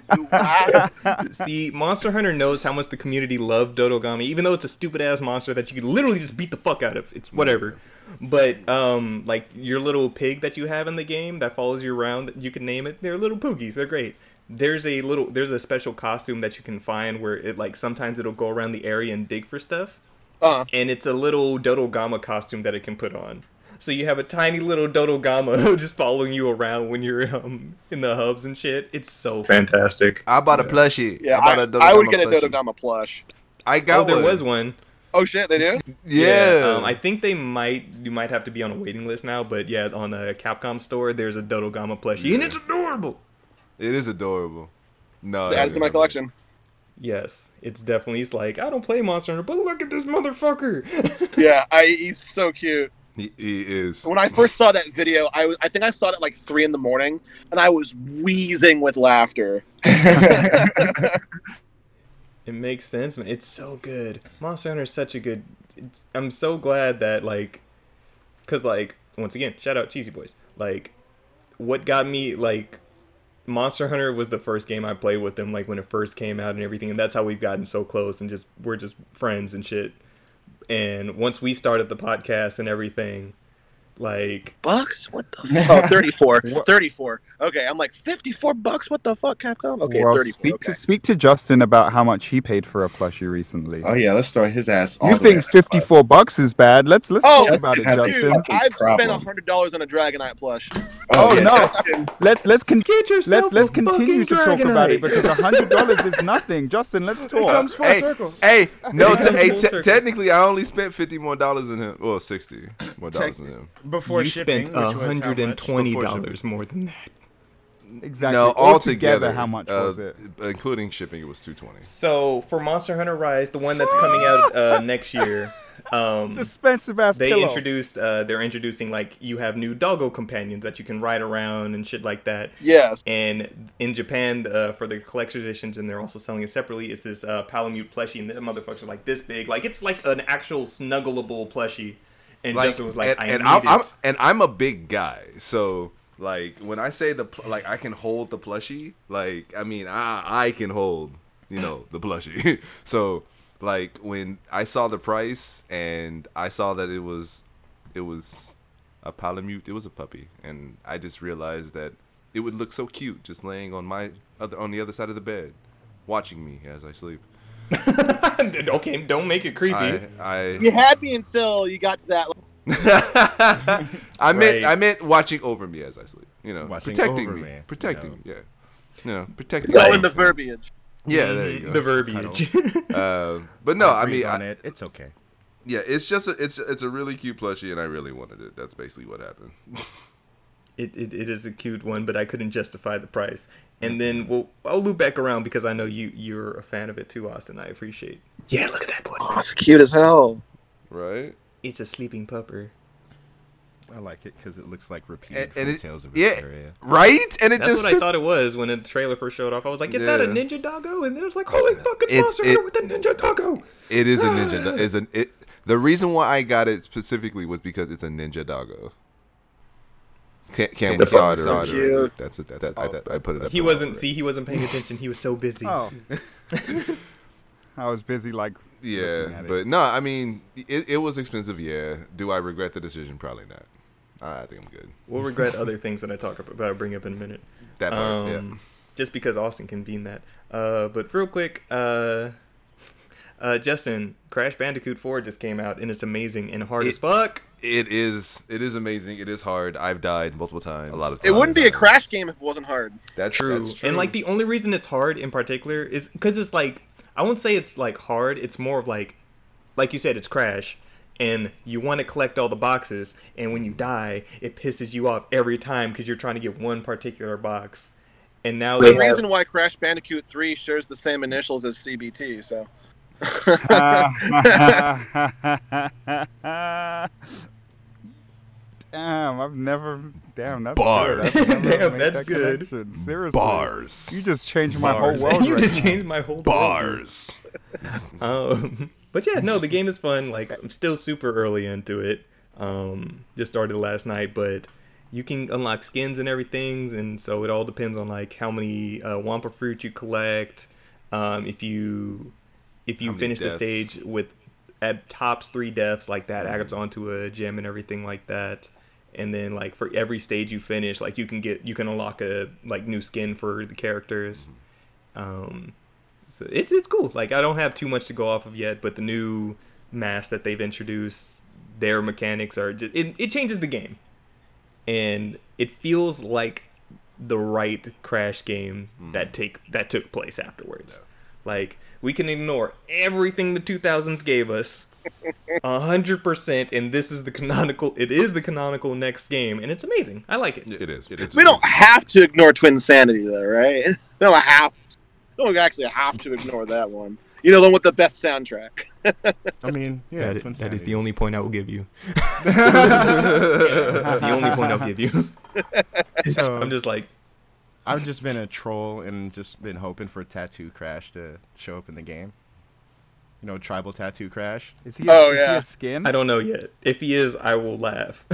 See, Monster Hunter knows how much the community loved Dodogama, even though it's a stupid ass monster that you could literally just beat the fuck out of. It's whatever. But um, like your little pig that you have in the game that follows you around, you can name it. They're little poogies. They're great. There's a little, there's a special costume that you can find where it like sometimes it'll go around the area and dig for stuff, uh, and it's a little Dodogama costume that it can put on. So you have a tiny little Dodogama just following you around when you're um in the hubs and shit. It's so Fantastic. I bought a plushie. yeah, I, I, bought a I would get a plushie. Dodogama plush. I Oh, got there one. was one. Oh shit, they do. Yeah. um, I think they might. You might have to be on a waiting list now, but yeah, on the Capcom store, there's a Dodo Dodogama plushie, and it's adorable. It is adorable. No, Add it to my collection. Yes, it's definitely. It's like I don't play Monster Hunter, but look at this motherfucker. Yeah, I, he's so cute. He, he is. When I first saw that video, I was I think I saw it at like three in the morning, and I was wheezing with laughter. it makes sense, man. It's so good. Monster Hunter is such a good. It's, I'm so glad that like, cause like once again, shout out Cheesy Boys. Like, what got me like. Monster Hunter was the first game I played with them, like when it first came out and everything, and that's how we've gotten so close and just we're just friends and shit. And once we started the podcast and everything, like Bucks? What the fuck? Oh, 34. 34. Okay, I'm like 54 bucks. What the fuck, Capcom? Okay, well, 34. speak okay. to speak to Justin about how much he paid for a plushie recently. Oh yeah, let's throw his ass. all you think 54 bucks is bad? Let's let's Oh, talk about it, Justin has a Justin. Dude, I've problem. spent $100 on a Dragonite plush. Oh, oh, yeah, no. Justin- Let's let's con- let's let's continue to fucking talk about it Dragonite. because hundred dollars is nothing. Justin, let's talk. comes full hey, circle. hey, no, It te- comes hey, full te- circle. technically, I only spent fifty more dollars in him. Well, sixty more dollars than him. Before you shipping, spent which was how hundred and much? twenty Before dollars more than that. exactly. No, Altogether, altogether, how much uh, was it? Including shipping, it was two twenty. So for Monster Hunter Rise, the one that's coming out uh, next year, um, Expensive ass they pillow. introduced. Uh, they're introducing like you have new doggo companions that you can ride around and shit like that. Yes. And in Japan, uh, for the collector's editions, and they're also selling it separately, is this uh, Palamute plushie, and the motherfuckers are like this big, like it's like an actual snuggleable plushie. And Justin was like, and, "I and need I'm, it." I'm and I'm a big guy, so like when I say the pl- like I can hold the plushie, like I mean I I can hold you know the plushie. so like when I saw the price and I saw that it was it was a palamute, it was a puppy, and I just realized that it would look so cute just laying on my other on the other side of the bed, watching me as I sleep. okay, don't make it creepy. I I, You had me until you got to that. I meant Right. I meant watching over me as I sleep. You know, Watching protecting over me, me, protecting you me. Yeah, you know, protecting. It's all in the verbiage. Yeah, there you go. The verbiage. Uh, but no, I Breathe mean, on I, it. It's okay. yeah, it's just a, it's it's a really cute plushie, and I really wanted it. That's basically what happened. it, it, it is a cute one, but I couldn't justify the price. And then we'll I'll loop back around because I know you you're a fan of it too, Austin. I appreciate. Yeah, look at that boy. Oh, it's cute as hell. right? It's a sleeping pupper. I like it because it looks like Repede And, and it, Tales of yeah, Vesperia. right? And it That's just what I thought it was when the trailer first showed off. I was like, "Is that a ninja doggo?" And it was like, "Holy fucking it's, It's- Monster it- with a ninja doggo!" It is a ninja. do- Is an it. The reason why I got it specifically was because it's a ninja doggo. Can't can't we The saw it fuck already? cute. That's it. That's it. I, that- I put it up. He wasn't. already. See, he wasn't paying attention. He was so busy. Oh. I was busy like looking Yeah, at it. but no, I mean, it, it was expensive. Yeah. Do I regret the decision? Probably not. I think I'm good. We'll regret other things that I talk about. I'll bring up in a minute. That part. Um, just because Austin can beam that. Uh, but real quick, uh, uh, Justin, Crash Bandicoot 4 just came out and it's amazing and hard It- as fuck. It is. It is amazing. It is hard. I've died multiple times. A lot of times. It wouldn't be a crash game if it wasn't hard. That's True. That's true. And like the only reason it's hard in particular is because it's like I won't say it's like hard. It's more of like, like you said, it's Crash, and you want to collect all the boxes, and when you die, it pisses you off every time because you're trying to get one particular box. And now The they have, reason why Crash Bandicoot 3 shares the same initials as CBT, so. damn, I've never. Damn, that's Bars. Good. I've Damn, that's that good. connection. Seriously, bars. You just changed my Bars. whole world. you right just now. changed my whole world. Bars. Um, but yeah, no, the game is fun. Like I'm still super early into it. Um, just started last night, but you can unlock skins and everything, and so it all depends on like how many uh, Wumpa fruit you collect. Um, if you if you How many finish the stage with at tops three deaths, like that adds onto a gem and everything like that. And then like for every stage you finish, like you can get you can unlock a like new skin for the characters. Um, so it's it's cool. Like I don't have too much to go off of yet, but the new mask that they've introduced, their mechanics are just it, it changes the game, and it feels like the right Crash game that take that took place afterwards. Like we can ignore everything the 2000s gave us. A hundred percent, and this is the canonical. It is the canonical next game, and it's amazing. I like it. It is. It is. We don't have to ignore Twinsanity, though, right? We don't have to. Don't actually have to ignore that one. You know, the one with the best soundtrack. I mean, yeah, That- Twin that is Sanity. the only point I will give you. the only point I'll give you. So- I'm just like, I've just been a troll and just been hoping for Tattoo Crash to show up in the game. You know, Tribal Tattoo Crash. Is he? Oh, is he yeah. a skin? I don't know yet. If he is, I will laugh.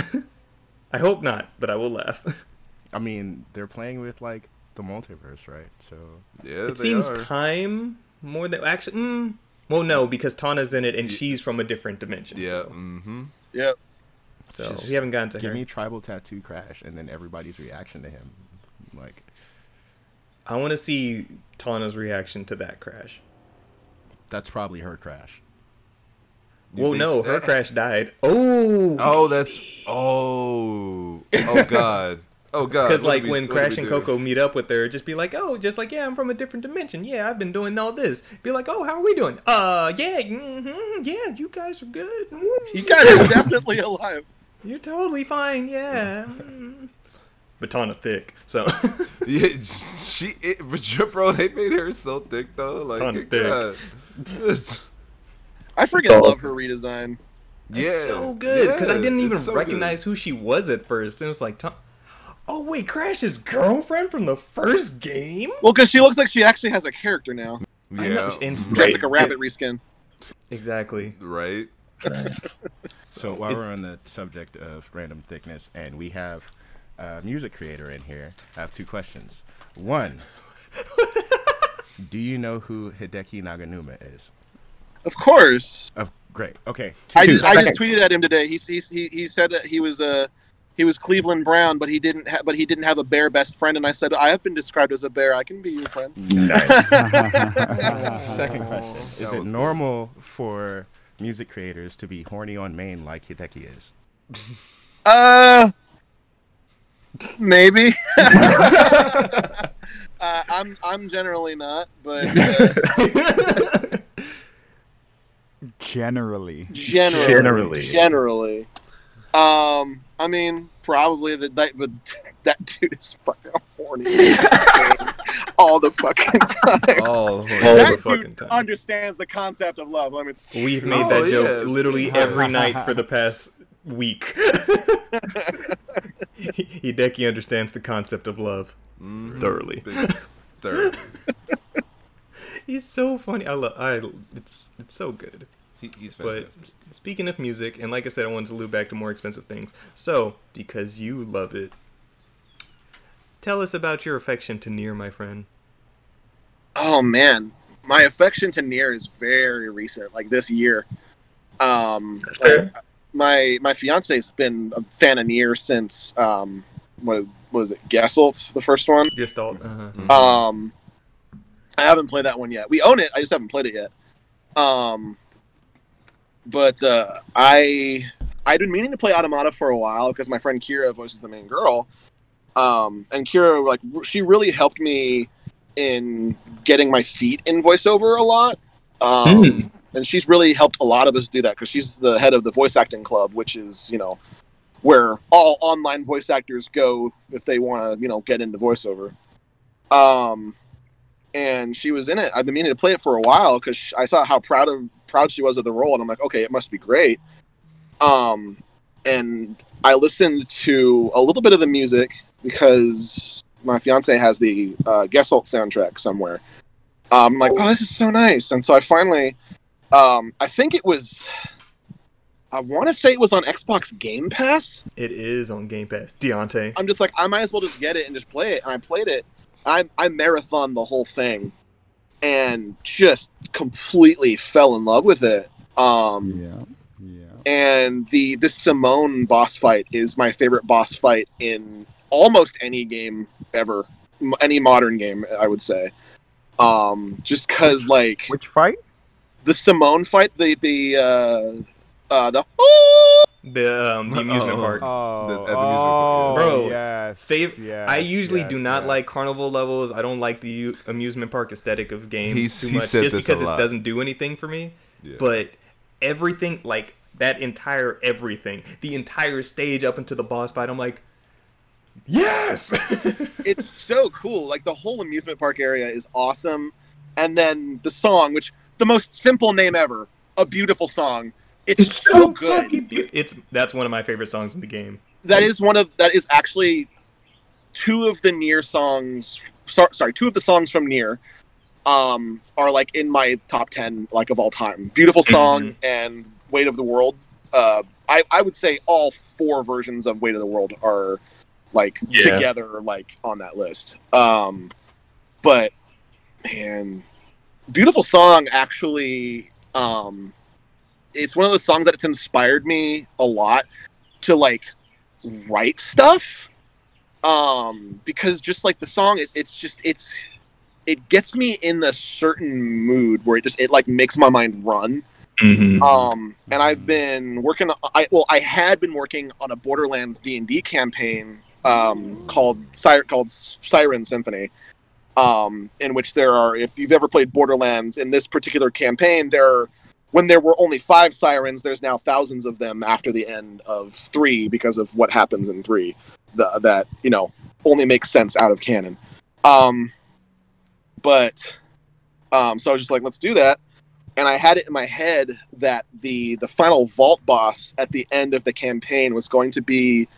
I hope not, but I will laugh. I mean, they're playing with like the multiverse, right? So Yeah, it they seems are. time more than actually. Mm, well, no, because Tawna's in it and she's from a different dimension. Yeah. So, Mm-hmm. Yep. so Just we haven't gotten to give her. me Tribal Tattoo Crash, and then everybody's reaction to him, like I want to see Tawna's reaction to that crash. That's probably her crash. You well, no, so? her crash died. Oh, Oh, that's. Oh. Oh God. Oh God. Because like we- when Crash and? Coco meet up with her, just be like, "Oh, just like yeah, I'm from a different dimension. Yeah, I've been doing all this." Be like, "Oh, how are we doing?" Uh, yeah, hmm yeah, you guys are good. Mm, You guys are definitely alive. You're totally fine. Yeah. mm." But Tawna thick, so Yeah, she. It, but bro, they made her so thick though. Like, Ton of God. It's- I freaking all- love her redesign. yeah. it's so good because I didn't even it's so good. recognize who she was at first. And it was like, Ton- "Oh wait, Crash's girlfriend from the first game." Well, because she looks like she actually has a character now. I know, Yeah. and- Dressed like a rabbit reskin. Exactly. Right. So while we're on the subject of random thickness, and we have a music creator in here, I have two questions. One, do you know who Hideki Naganuma is? Of course. Oh, great. Okay. I just, I just tweeted at him today. He, he, he, he said that he was uh, he was Cleveland Brown, but he didn't ha- but he didn't have a bear best friend. And I said, I have been described as a bear. I can be your friend. Nice. Second question: Is That it was normal for music creators to be horny on main like Hideki is? Uh, maybe. uh, I'm I'm generally not, but uh, Generally. generally, Generally. generally. Um, I mean, probably that that, but that dude is fucking horny all the fucking time. All that the fucking dude time. understands the concept of love. Let me t- We've made Oh, that joke yeah. literally every night for the past week. Hideki understands the concept of love thoroughly. Mm-hmm. Big third. He's so funny. I love. I. It's it's so good. He, he's But speaking of music, and like I said, I wanted to loop back to more expensive things. So because you love it, tell us about your affection to Nier, my friend. Oh man, my affection to Nier is very recent, like this year. Um, like, my my fiance's been a fan of Nier since um, what, what was it Gesselt, the first one. Gestalt. Uh-huh. Mm-hmm. Um, I haven't played that one yet. We own it. I just haven't played it yet. Um, but uh, I I'd been meaning to play Automata for a while because my friend Kira voices the main girl. Um, and Kira like she really helped me in getting my feet in voiceover a lot. Um, Hmm. And she's really helped a lot of us do that because she's the head of the voice acting club, which is you know where all online voice actors go if they want to you know get into voiceover. Um, and she was in it. I've been meaning to play it for a while because I saw how proud of proud she was of the role, and I'm like, okay, it must be great. Um, and I listened to a little bit of the music because my fiance has the uh, Gesselt soundtrack somewhere. Um, I'm like, oh, this is so nice, and so I finally, um, I think it was, I want to say it was on Xbox Game Pass. It is on Game Pass. Deontay. I'm just like, I might as well just get it and just play it. And I played it. I I marathon the whole thing, and just completely fell in love with it. Um, Yeah. Yeah. and the the Simone boss fight is my favorite boss fight in almost any game ever, any modern game, I would say. Um, just because like Which fight? The Simone fight, the the uh, uh, the The um, the amusement Oh. park. Oh, The- at the amusement oh, park, Bro, yes, Fav- yes, I usually do yes, not like carnival levels. I don't like the u- amusement park aesthetic of games He's- too he much, said just this a because it doesn't do anything for me. Yeah. But everything, like that entire everything, the entire stage up into the boss fight, I'm like, yes. it's so cool. Like the whole amusement park area is awesome, and then the song, which the most simple name ever, a beautiful song. It's, so good. It's that's one of my favorite songs in the game. that is one of that is actually two of the Nier songs sorry, sorry two of the songs from Nier um are like in my top 10 like of all time beautiful song and weight of the world uh i i would say all four versions of weight of the world are like Yeah. together like on that list um but man beautiful song actually um it's one of those songs that it's inspired me a lot to like write stuff um because just like the song it, it's just it's it gets me in a certain mood where it just it like makes my mind run. Um and i've been working i well i had been working on a borderlands d&d campaign um called called siren symphony um in which there are if you've ever played borderlands in this particular campaign there when there were only five sirens, there's now thousands of them after the end of three because of what happens in three. The, that you know only makes sense out of canon. Um, but um, so I was just like, let's do that, and I had it in my head that the the final vault boss at the end of the campaign was going to be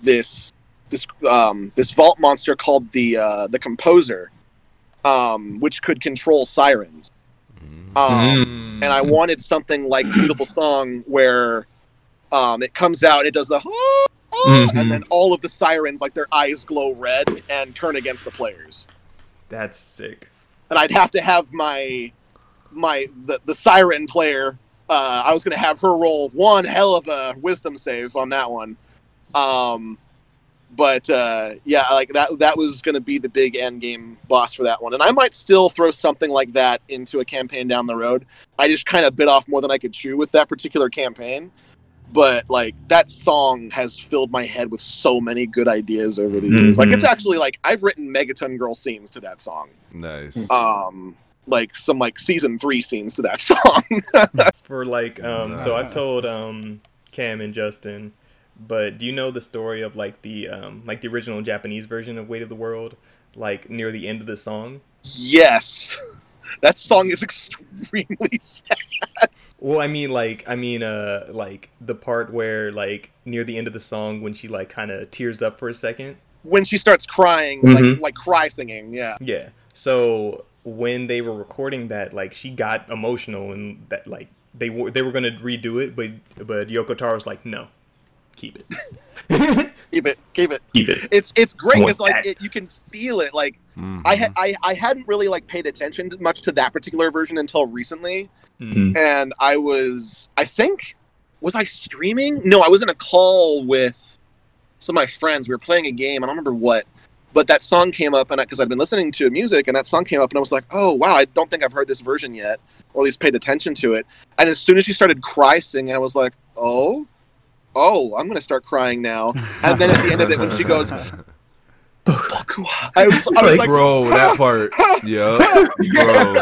this this um, this vault monster called the uh, the composer, um, which could control sirens. Um, and I wanted something like Beautiful Song where um, it comes out, it does the "Ah, ah," and then all of the sirens, like their eyes glow red and turn against the players. That's sick. And I'd have to have my my the, the siren player. Uh, I was gonna have her roll one hell of a wisdom save on that one. Um, but uh, yeah, like that that was going to be the big end game boss for that one, and I might still throw something like that into a campaign down the road. I just kind of bit off more than I could chew with that particular campaign, but like that song has filled my head with so many good ideas over the years. Like it's Mhm. actually like I've written Megaton Girl scenes to that song, Nice. um, like some like season three scenes to that song. For like, um, so I've told um Cam and Justin, but do you know the story of like the um like the original Japanese version of Weight of the World? Like near the end of the song. yes, that song is extremely sad. Well, I mean, like, I mean, uh, like the part where, like, near the end of the song, when she like kind of tears up for a second. when she starts crying, Mhm. like like cry singing. Yeah, Yeah. So when they were recording that, like, she got emotional, and that, like, they were they were gonna redo it, but but Yoko Taro was like, no, keep it, keep it, keep it. keep it. It's it's great I want because like it, you can feel it. Like Mhm. I had I I hadn't really like paid attention much to that particular version until recently, Mhm. and I was I think was I streaming? No, I was in a call with some of my friends. We were playing a game. I don't remember what, but that song came up, and because I'd been listening to music, and that song came up, and I was like, "Oh wow, I don't think I've heard this version yet, or at least paid attention to it." And as soon as she started cry singing, I was like, "Oh, oh, I'm gonna start crying now." And then at the end of it, when she goes, I was, I was like, bro, that part. Yeah, bro,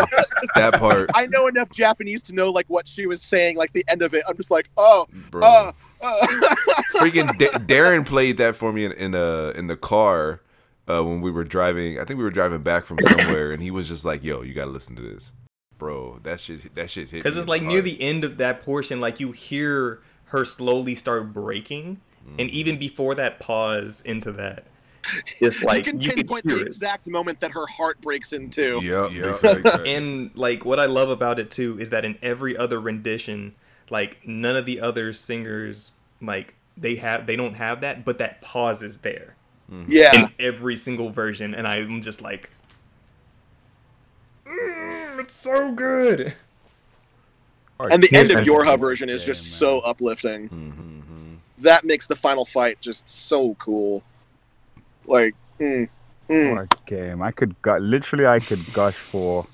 that part, I know enough Japanese to know like what she was saying, like the end of it. I'm just like, oh, bro. uh, uh. Freaking Da- Darren played that for me in in, uh, in the car uh, when we were driving. I think we were driving back from somewhere, and he was just like, "Yo, you gotta listen to this, bro. That shit, that shit hit." Because it's like near the end of that portion, like you hear her slowly start breaking, and Mm. even before that pause into that, it's like you you, can can pinpoint hear the it. exact moment that her heart breaks into. Yep, yep. And like what I love about it too is that in every other rendition, like none of the other singers like they have they don't have that, but that pause is there Yeah. in every single version, and I'm just like, "Mm, it's so good. And the end of Here's- Yorha version is just so uplifting. Mm-hmm, That makes the final fight just so cool. Like, mm, mm. What a game! I could gu- literally, I could gush for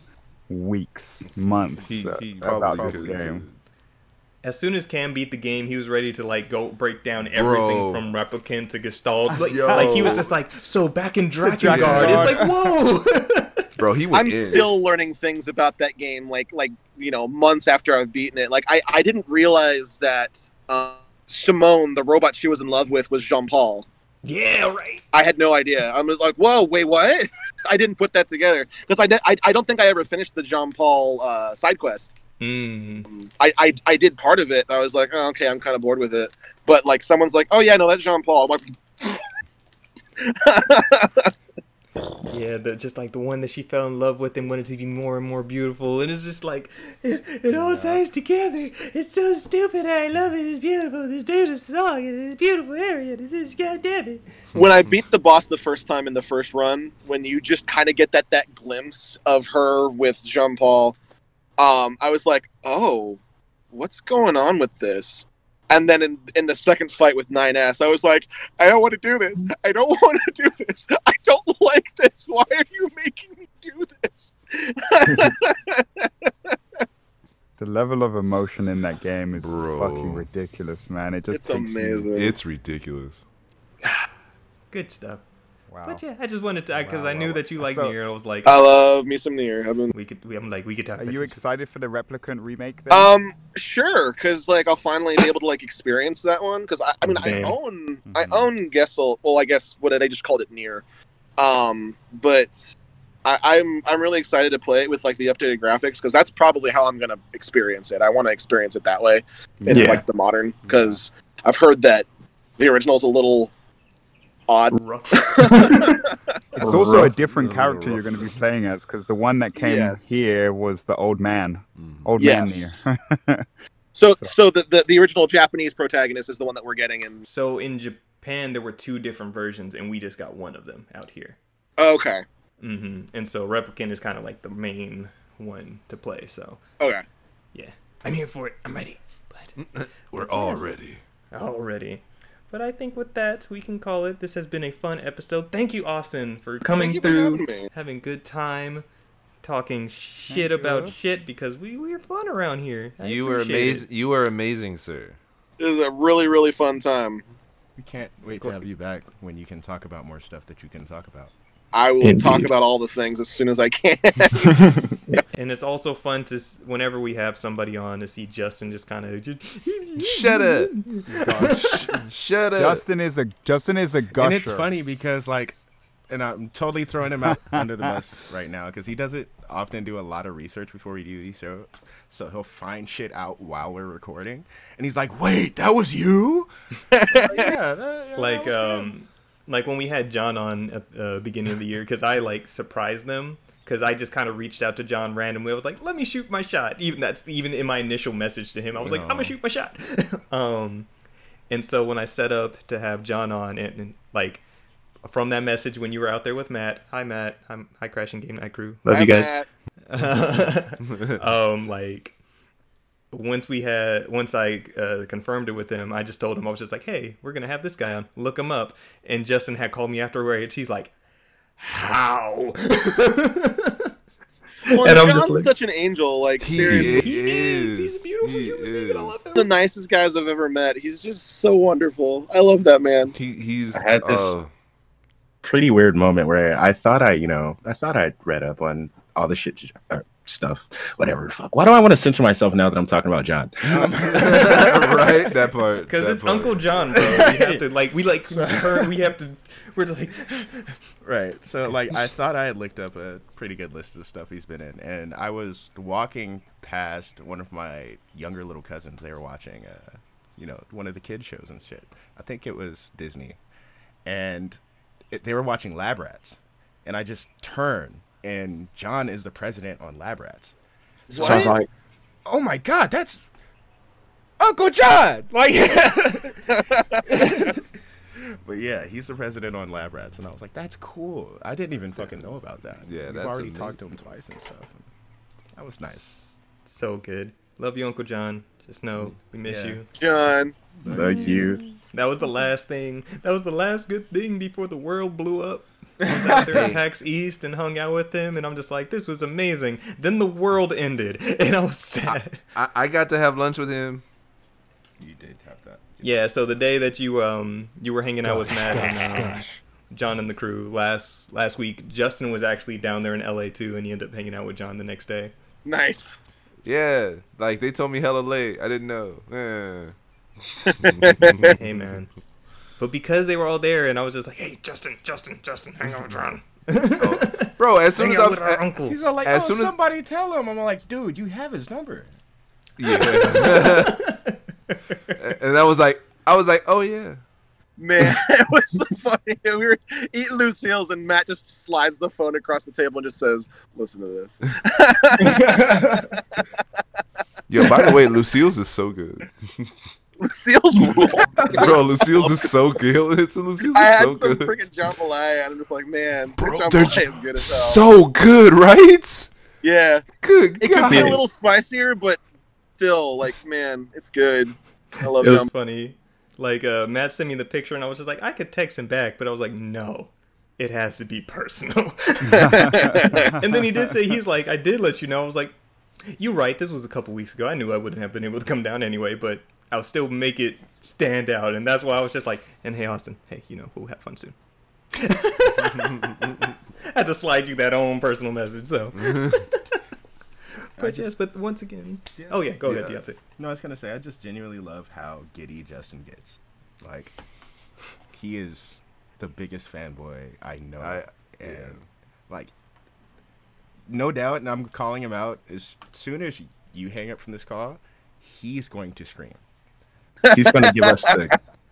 weeks, months He- uh, about probably this could, game. As soon as Cam beat the game, he was ready to like go break down everything Bro. from replicant to Gestalt. Like, like he was just like, so back in Drakengard. Drakengard. It's like, whoa. bro. He was I'm in. still learning things about that game. Like, like you know, months after I've beaten it. Like, I I didn't realize that uh, Simone, the robot she was in love with, was Jean Paul. yeah, right. I had no idea. I was like, "Whoa, wait, what?" I didn't put that together because I, di- I I don't think I ever finished the Jean Paul uh, side quest. Mm. I, I I did part of it. And I was like, oh, "Okay, I'm kind of bored with it." But like, someone's like, "Oh yeah, no, that's Jean Paul." I'm like, Yeah, the, just like the one that she fell in love with and wanted to be more and more beautiful, and it's just like it, it all ties together. It's so stupid. I love it. It's beautiful. This beautiful song this beautiful area. This is goddamn it. when I beat the boss the first time in the first run, when you just kind of get that that glimpse of her with Jean Paul, um, I was like, "Oh, what's going on with this?" And then in in the second fight with 9S, I was like, "I don't want to do this. I don't want to do this. I don't like this. Why are you making me do this?" The level of emotion in that game is Bro. fucking ridiculous, man. It just It's takes you- amazing. It's ridiculous. Good stuff. Wow. But yeah, I just wanted to because Wow, I knew that you liked So- Nier. I was like, I love me some Nier. I've been we could. We, I'm like, we could talk. Are you excited for the replicant remake? Then? Um, sure, because like I'll finally be able to like experience that one. Because I, I mean, Same. I own, I Mhm. own Gessel. Well, I guess what they just called it Nier. Um, but I, I'm I'm really excited to play it with like the updated graphics because that's probably how I'm gonna experience it. I want to experience it that way in Yeah. like the modern because I've heard that the original's a little odd. Rough. It's also a different character you're going to be playing as because the one that came Yes. here was the old man, Mhm. old Yes. man Nier. So So- so the, the the original Japanese protagonist is the one that we're getting in. so in Japan, there were two different versions, and we just got one of them out here. Okay, Mm-hmm. And so replicant is kind of like the main one to play. So okay. yeah, I'm here for it. I'm ready. But We're But all yes. ready. Already. But I think with that, we can call it. This has been a fun episode. Thank you, Austin, for coming you for through, having me. having good time, talking shit Thank you. about shit because we we're fun around here. I You were appreciate it. amazing. You were amazing, sir. It was a really really fun time. We can't wait to have you back when you can talk about more stuff that you can talk about. I will Indeed. talk about all the things as soon as I can. And it's also fun to whenever we have somebody on to see Justin just kind of Shut up. Sh- Shut up. Justin is a Justin is a gusher. And it's funny because like, and I'm totally throwing him out under the bus right now because he doesn't often do a lot of research before we do these shows. So he'll find shit out while we're recording, and he's like, "Wait, that was you?" Like, yeah, that- yeah, like that was him." um like when we had John on at the beginning of the year because I like surprised them because I just kind of reached out to John randomly. I was like, "Let me shoot my shot." Even that's even in my initial message to him, I was like, "I'm gonna shoot my shot." um, and so when I set up to have John on, and, and like from that message when you were out there with Matt, hi Matt, I'm hi Crashing Game Night Crew, love you guys. um, like once we had once I uh, confirmed it with him, I just told him I was just like, "Hey, we're gonna have this guy on. Look him up." And Justin had called me afterwards. He's like, "How?" Well, And I'm John's just like- such an angel. Like He seriously, He is. is. He's a beautiful He human being, I is. love him. the nicest guys I've ever met. He's just so wonderful. I love that man. He he's I had this- uh, Pretty weird moment where I thought I, you know, I thought I'd read up on all the shit uh, stuff, whatever. Fuck. Why do I want to censor myself now that I'm talking about John? right that part Because it's part. Uncle John, bro. We have to like we like turn, we have to. We're just like Right. So like I thought I had looked up a pretty good list of stuff he's been in, and I was walking past one of my younger little cousins. They were watching, uh, you know, one of the kid shows and shit. I think it was Disney, and it, they were watching Lab Rats, and I just turn, and John is the president on Lab Rats. So I was like, Oh my god, that's Uncle John! Like, but yeah, he's the president on Lab Rats, and I was like, that's cool. I didn't even fucking know about that. Yeah, We've that's already talked to him twice and stuff. and that was nice. so good. Love you, Uncle John. Just know mm, we miss Yeah. you. John. thank you. That was the last thing. That was the last good thing before the world blew up. I was out there at PAX East and hung out with him, and I'm just like, this was amazing. Then the world ended, and I was sad. I, I got to have lunch with him You did have that. Yeah, so the day that you um you were hanging out with Matt and uh, John and the crew last last week, Justin was actually down there in LA too, and he ended up hanging out with John the next day. Nice. yeah like they told me hella late I didn't know Eh. hey man. But because they were all there, and I was just like, "Hey, Justin, Justin, Justin, hang out with John. bro as soon hang as out with I uncle." He's all like, As oh, soon as- somebody tell him. I'm like, dude, you have his number. yeah and I was like I was like oh yeah Man, it was so funny. We were eating Lucille's, and Matt just slides the phone across the table and just says, "Listen to this." yo by the way Lucille's is so good Lucille's rules. bro Lucille's is so good it's Lucille's I had so some good freaking jambalaya, and I'm just like, man, Bro, jambalaya is good as hell. so good right yeah, good it could be a little spicier, but still, like, man, it's good. I love It was jam- funny. Like uh, Matt sent me the picture, and I was just like, I could text him back, but I was like, no, it has to be personal. and then he did say he's like, I did let you know. I was like, you're right. This was a couple weeks ago. I knew I wouldn't have been able to come down anyway, but I'll still make it stand out. And that's why I was just like, and hey, Austin, hey, you know, we'll have fun soon. I had to slide you that own personal message. So, but just- yes, but once again, oh yeah, go ahead, Yeah. Deontay. No, I was gonna say I just genuinely love how giddy Justin gets. Like, he is the biggest fanboy I know, I- and yeah. like, no doubt, and I'm calling him out. As soon as you hang up from this call, he's going to scream. He's going to give us the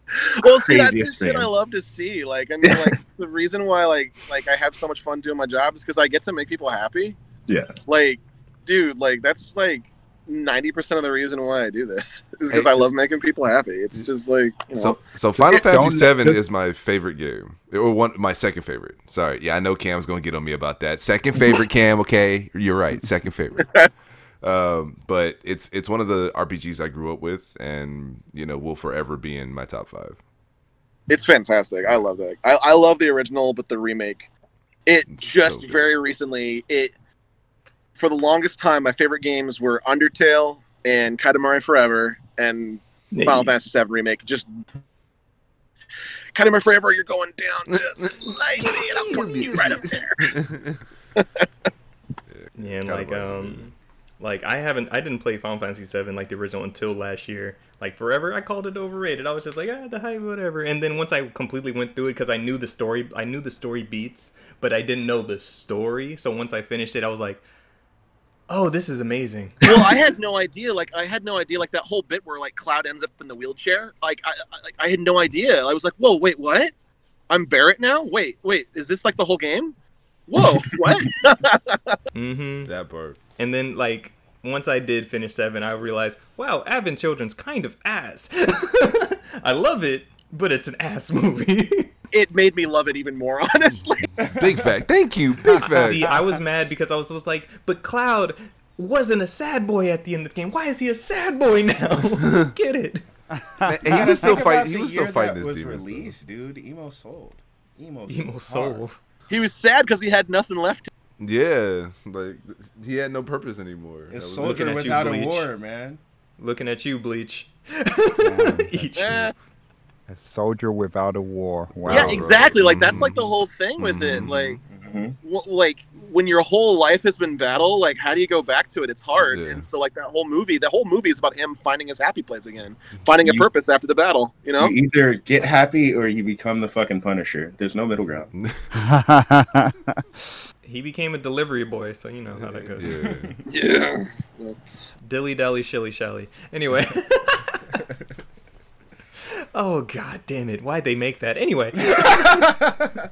well, see, that's the shit. I love to see. Like, I mean, like, it's the reason why, like, like I have so much fun doing my job is because I get to make people happy. yeah. Like, dude, like that's like ninety percent of the reason why I do this is because Hey. I love making people happy. It's just like, you know, So, so Final Fantasy Don't- Seven is my favorite game, or one my second favorite. Sorry, yeah, I know Cam's gonna get on me about that. Second favorite, Cam. Okay, you're right. Second favorite. um, but it's it's one of the RPGs I grew up with, and you know will forever be in my top five. it's fantastic. I love that. I, I love the original, but the remake, it It's just so very recently it. For the longest time, my favorite games were Undertale and Katamari Forever and Final Fantasy VII remake. Just Katamari Forever, you're going down just slightly, and I'm putting you right up there. Yeah, and like um, like I haven't, I didn't play Final Fantasy VII like the original until last year. Like forever, I called it overrated. I was just like, ah, the hype, whatever. And then once I completely went through it, because I knew the story, I knew the story beats, but I didn't know the story. So once I finished it, I was like, oh, this is amazing. well, I had no idea. Like, I had no idea. Like that whole bit where like Cloud ends up in the wheelchair. Like, I, I, I had no idea. I was like, whoa, wait, what? I'm Barret now. Wait, wait, is this like the whole game? Whoa, what? Mm-hmm. That part. And then like once I did finish seven, I realized, wow, Advent Children's kind of ass. I love it, but it's an ass movie. It made me love it even more, honestly. Big fact. Thank you. Big fact. See, I was mad because I was just like, but Cloud, wasn't a sad boy at the end of the game. Why is he a sad boy now? Get it? And he was still fighting. He was still fighting that his was demons. though. released, dude. Emo sold. Emo, Emo sold soul. He was sad because he had nothing left. Yeah, like he had no purpose anymore. That A was- looking soldier at you, without a Bleach. war, man. Looking at you, Bleach. Eat you. Eh. A soldier without a war. Wow. yeah, exactly. Like that's like the Mhm. whole thing with it. Mhm. Like, Mhm. w- like when your whole life has been battle, like how do you go back to it? It's hard. Yeah. And so like that whole movie, the whole movie is about him finding his happy place again, finding a You- purpose after the battle. You know? You either get happy or you become the fucking Punisher. There's no middle ground. He became a delivery boy, so you know how that goes. Yeah. Yeah. Dilly dally shilly shally. Anyway. oh god damn it. Why'd they make that? Anyway.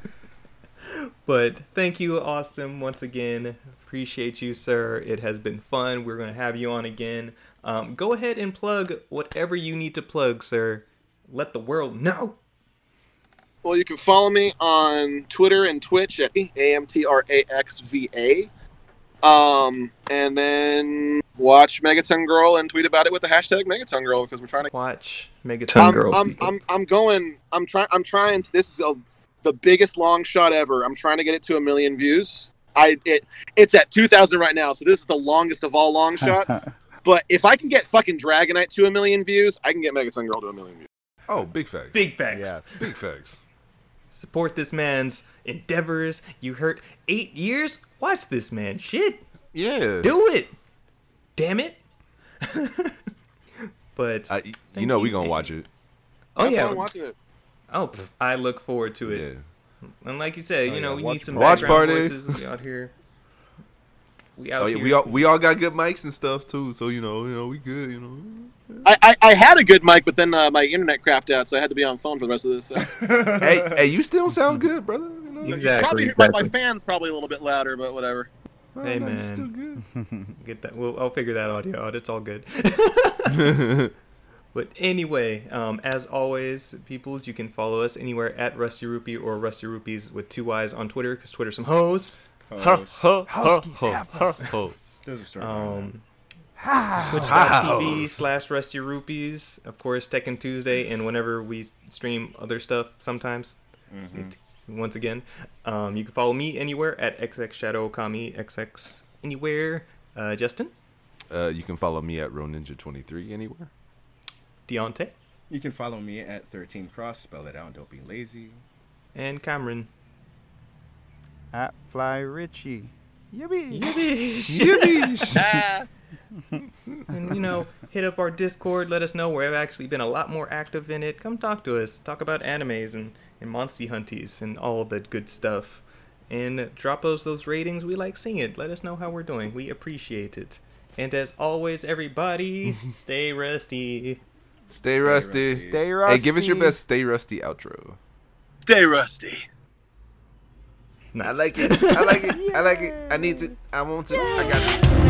but thank you, Austin, once again. Appreciate you, sir. It has been fun. We're gonna have you on again. Um, go ahead and plug whatever you need to plug, sir. Let the world know. Well, you can follow me on Twitter and Twitch at AMTRAXVA. Um, and then watch Megaton Girl and tweet about it with the hashtag Megaton Girl because we're trying to. Watch Megaton I'm, Girl. I'm. I'm, I'm going. I'm trying. I'm trying. To, this is a, the biggest long shot ever. I'm trying to get it to a million views. I it it's at 2,000 right now, so this is the longest of all long shots. but if I can get fucking Dragonite to a million views, I can get Megaton Girl to a million views. Oh, big facts. Big facts. Yes. Big facts. Support this man's endeavors. You hurt eight years? Watch this man. Shit. Yeah. Do it. Damn it. but I, you Thank know you, we gonna watch it. oh Have yeah. fun watching it. Oh, pff, I look forward to it. Yeah. And like you said, Oh, you know, yeah, we watch need some Watch background party. voices out here. We out Oh yeah, here. we all we all got good mics and stuff too. So you know, you know, we good. You know. I, I, I had a good mic, but then uh, my internet crapped out, so I had to be on phone for the rest of this. So. hey, hey, you still sound good, brother. You know? Exactly. Probably my, my fans probably a little bit louder, but whatever. Oh, Hey, no, man. still good. Get that. We'll, I'll figure that audio out. It's all good. but anyway, um, as always, peoples, you can follow us anywhere at Rusty Rupee or Rusty Rupees with two Y's on Twitter because Twitter's some hoes. There's a story. behind Um, Twitch.tv slash Rusty Rupees. Of course, Tekken Tuesday, and whenever we stream other stuff, sometimes. It- once again, um, you can follow me anywhere at XX Shadow Kami XX anywhere. Uh, Justin, Uh, you can follow me at RoNinja23 anywhere. Deontay. You can follow me at 13 Cross. Spell it out. Don't be lazy. and Cameron. At Fly Richie. Yippee. Ah, and you know, hit up our Discord. Let us know. We've actually been a lot more active in it. Come talk to us. Talk about animes and and Monsty Hunties and all that good stuff. And drop us those ratings. We like seeing it. Let us know how we're doing. We appreciate it. And as always, everybody, stay rusty. Stay rusty. rusty. Stay rusty. Hey, give us your best stay rusty outro. stay rusty. Nice. I like it. I like it. I like it. I need to. I want to. I got to.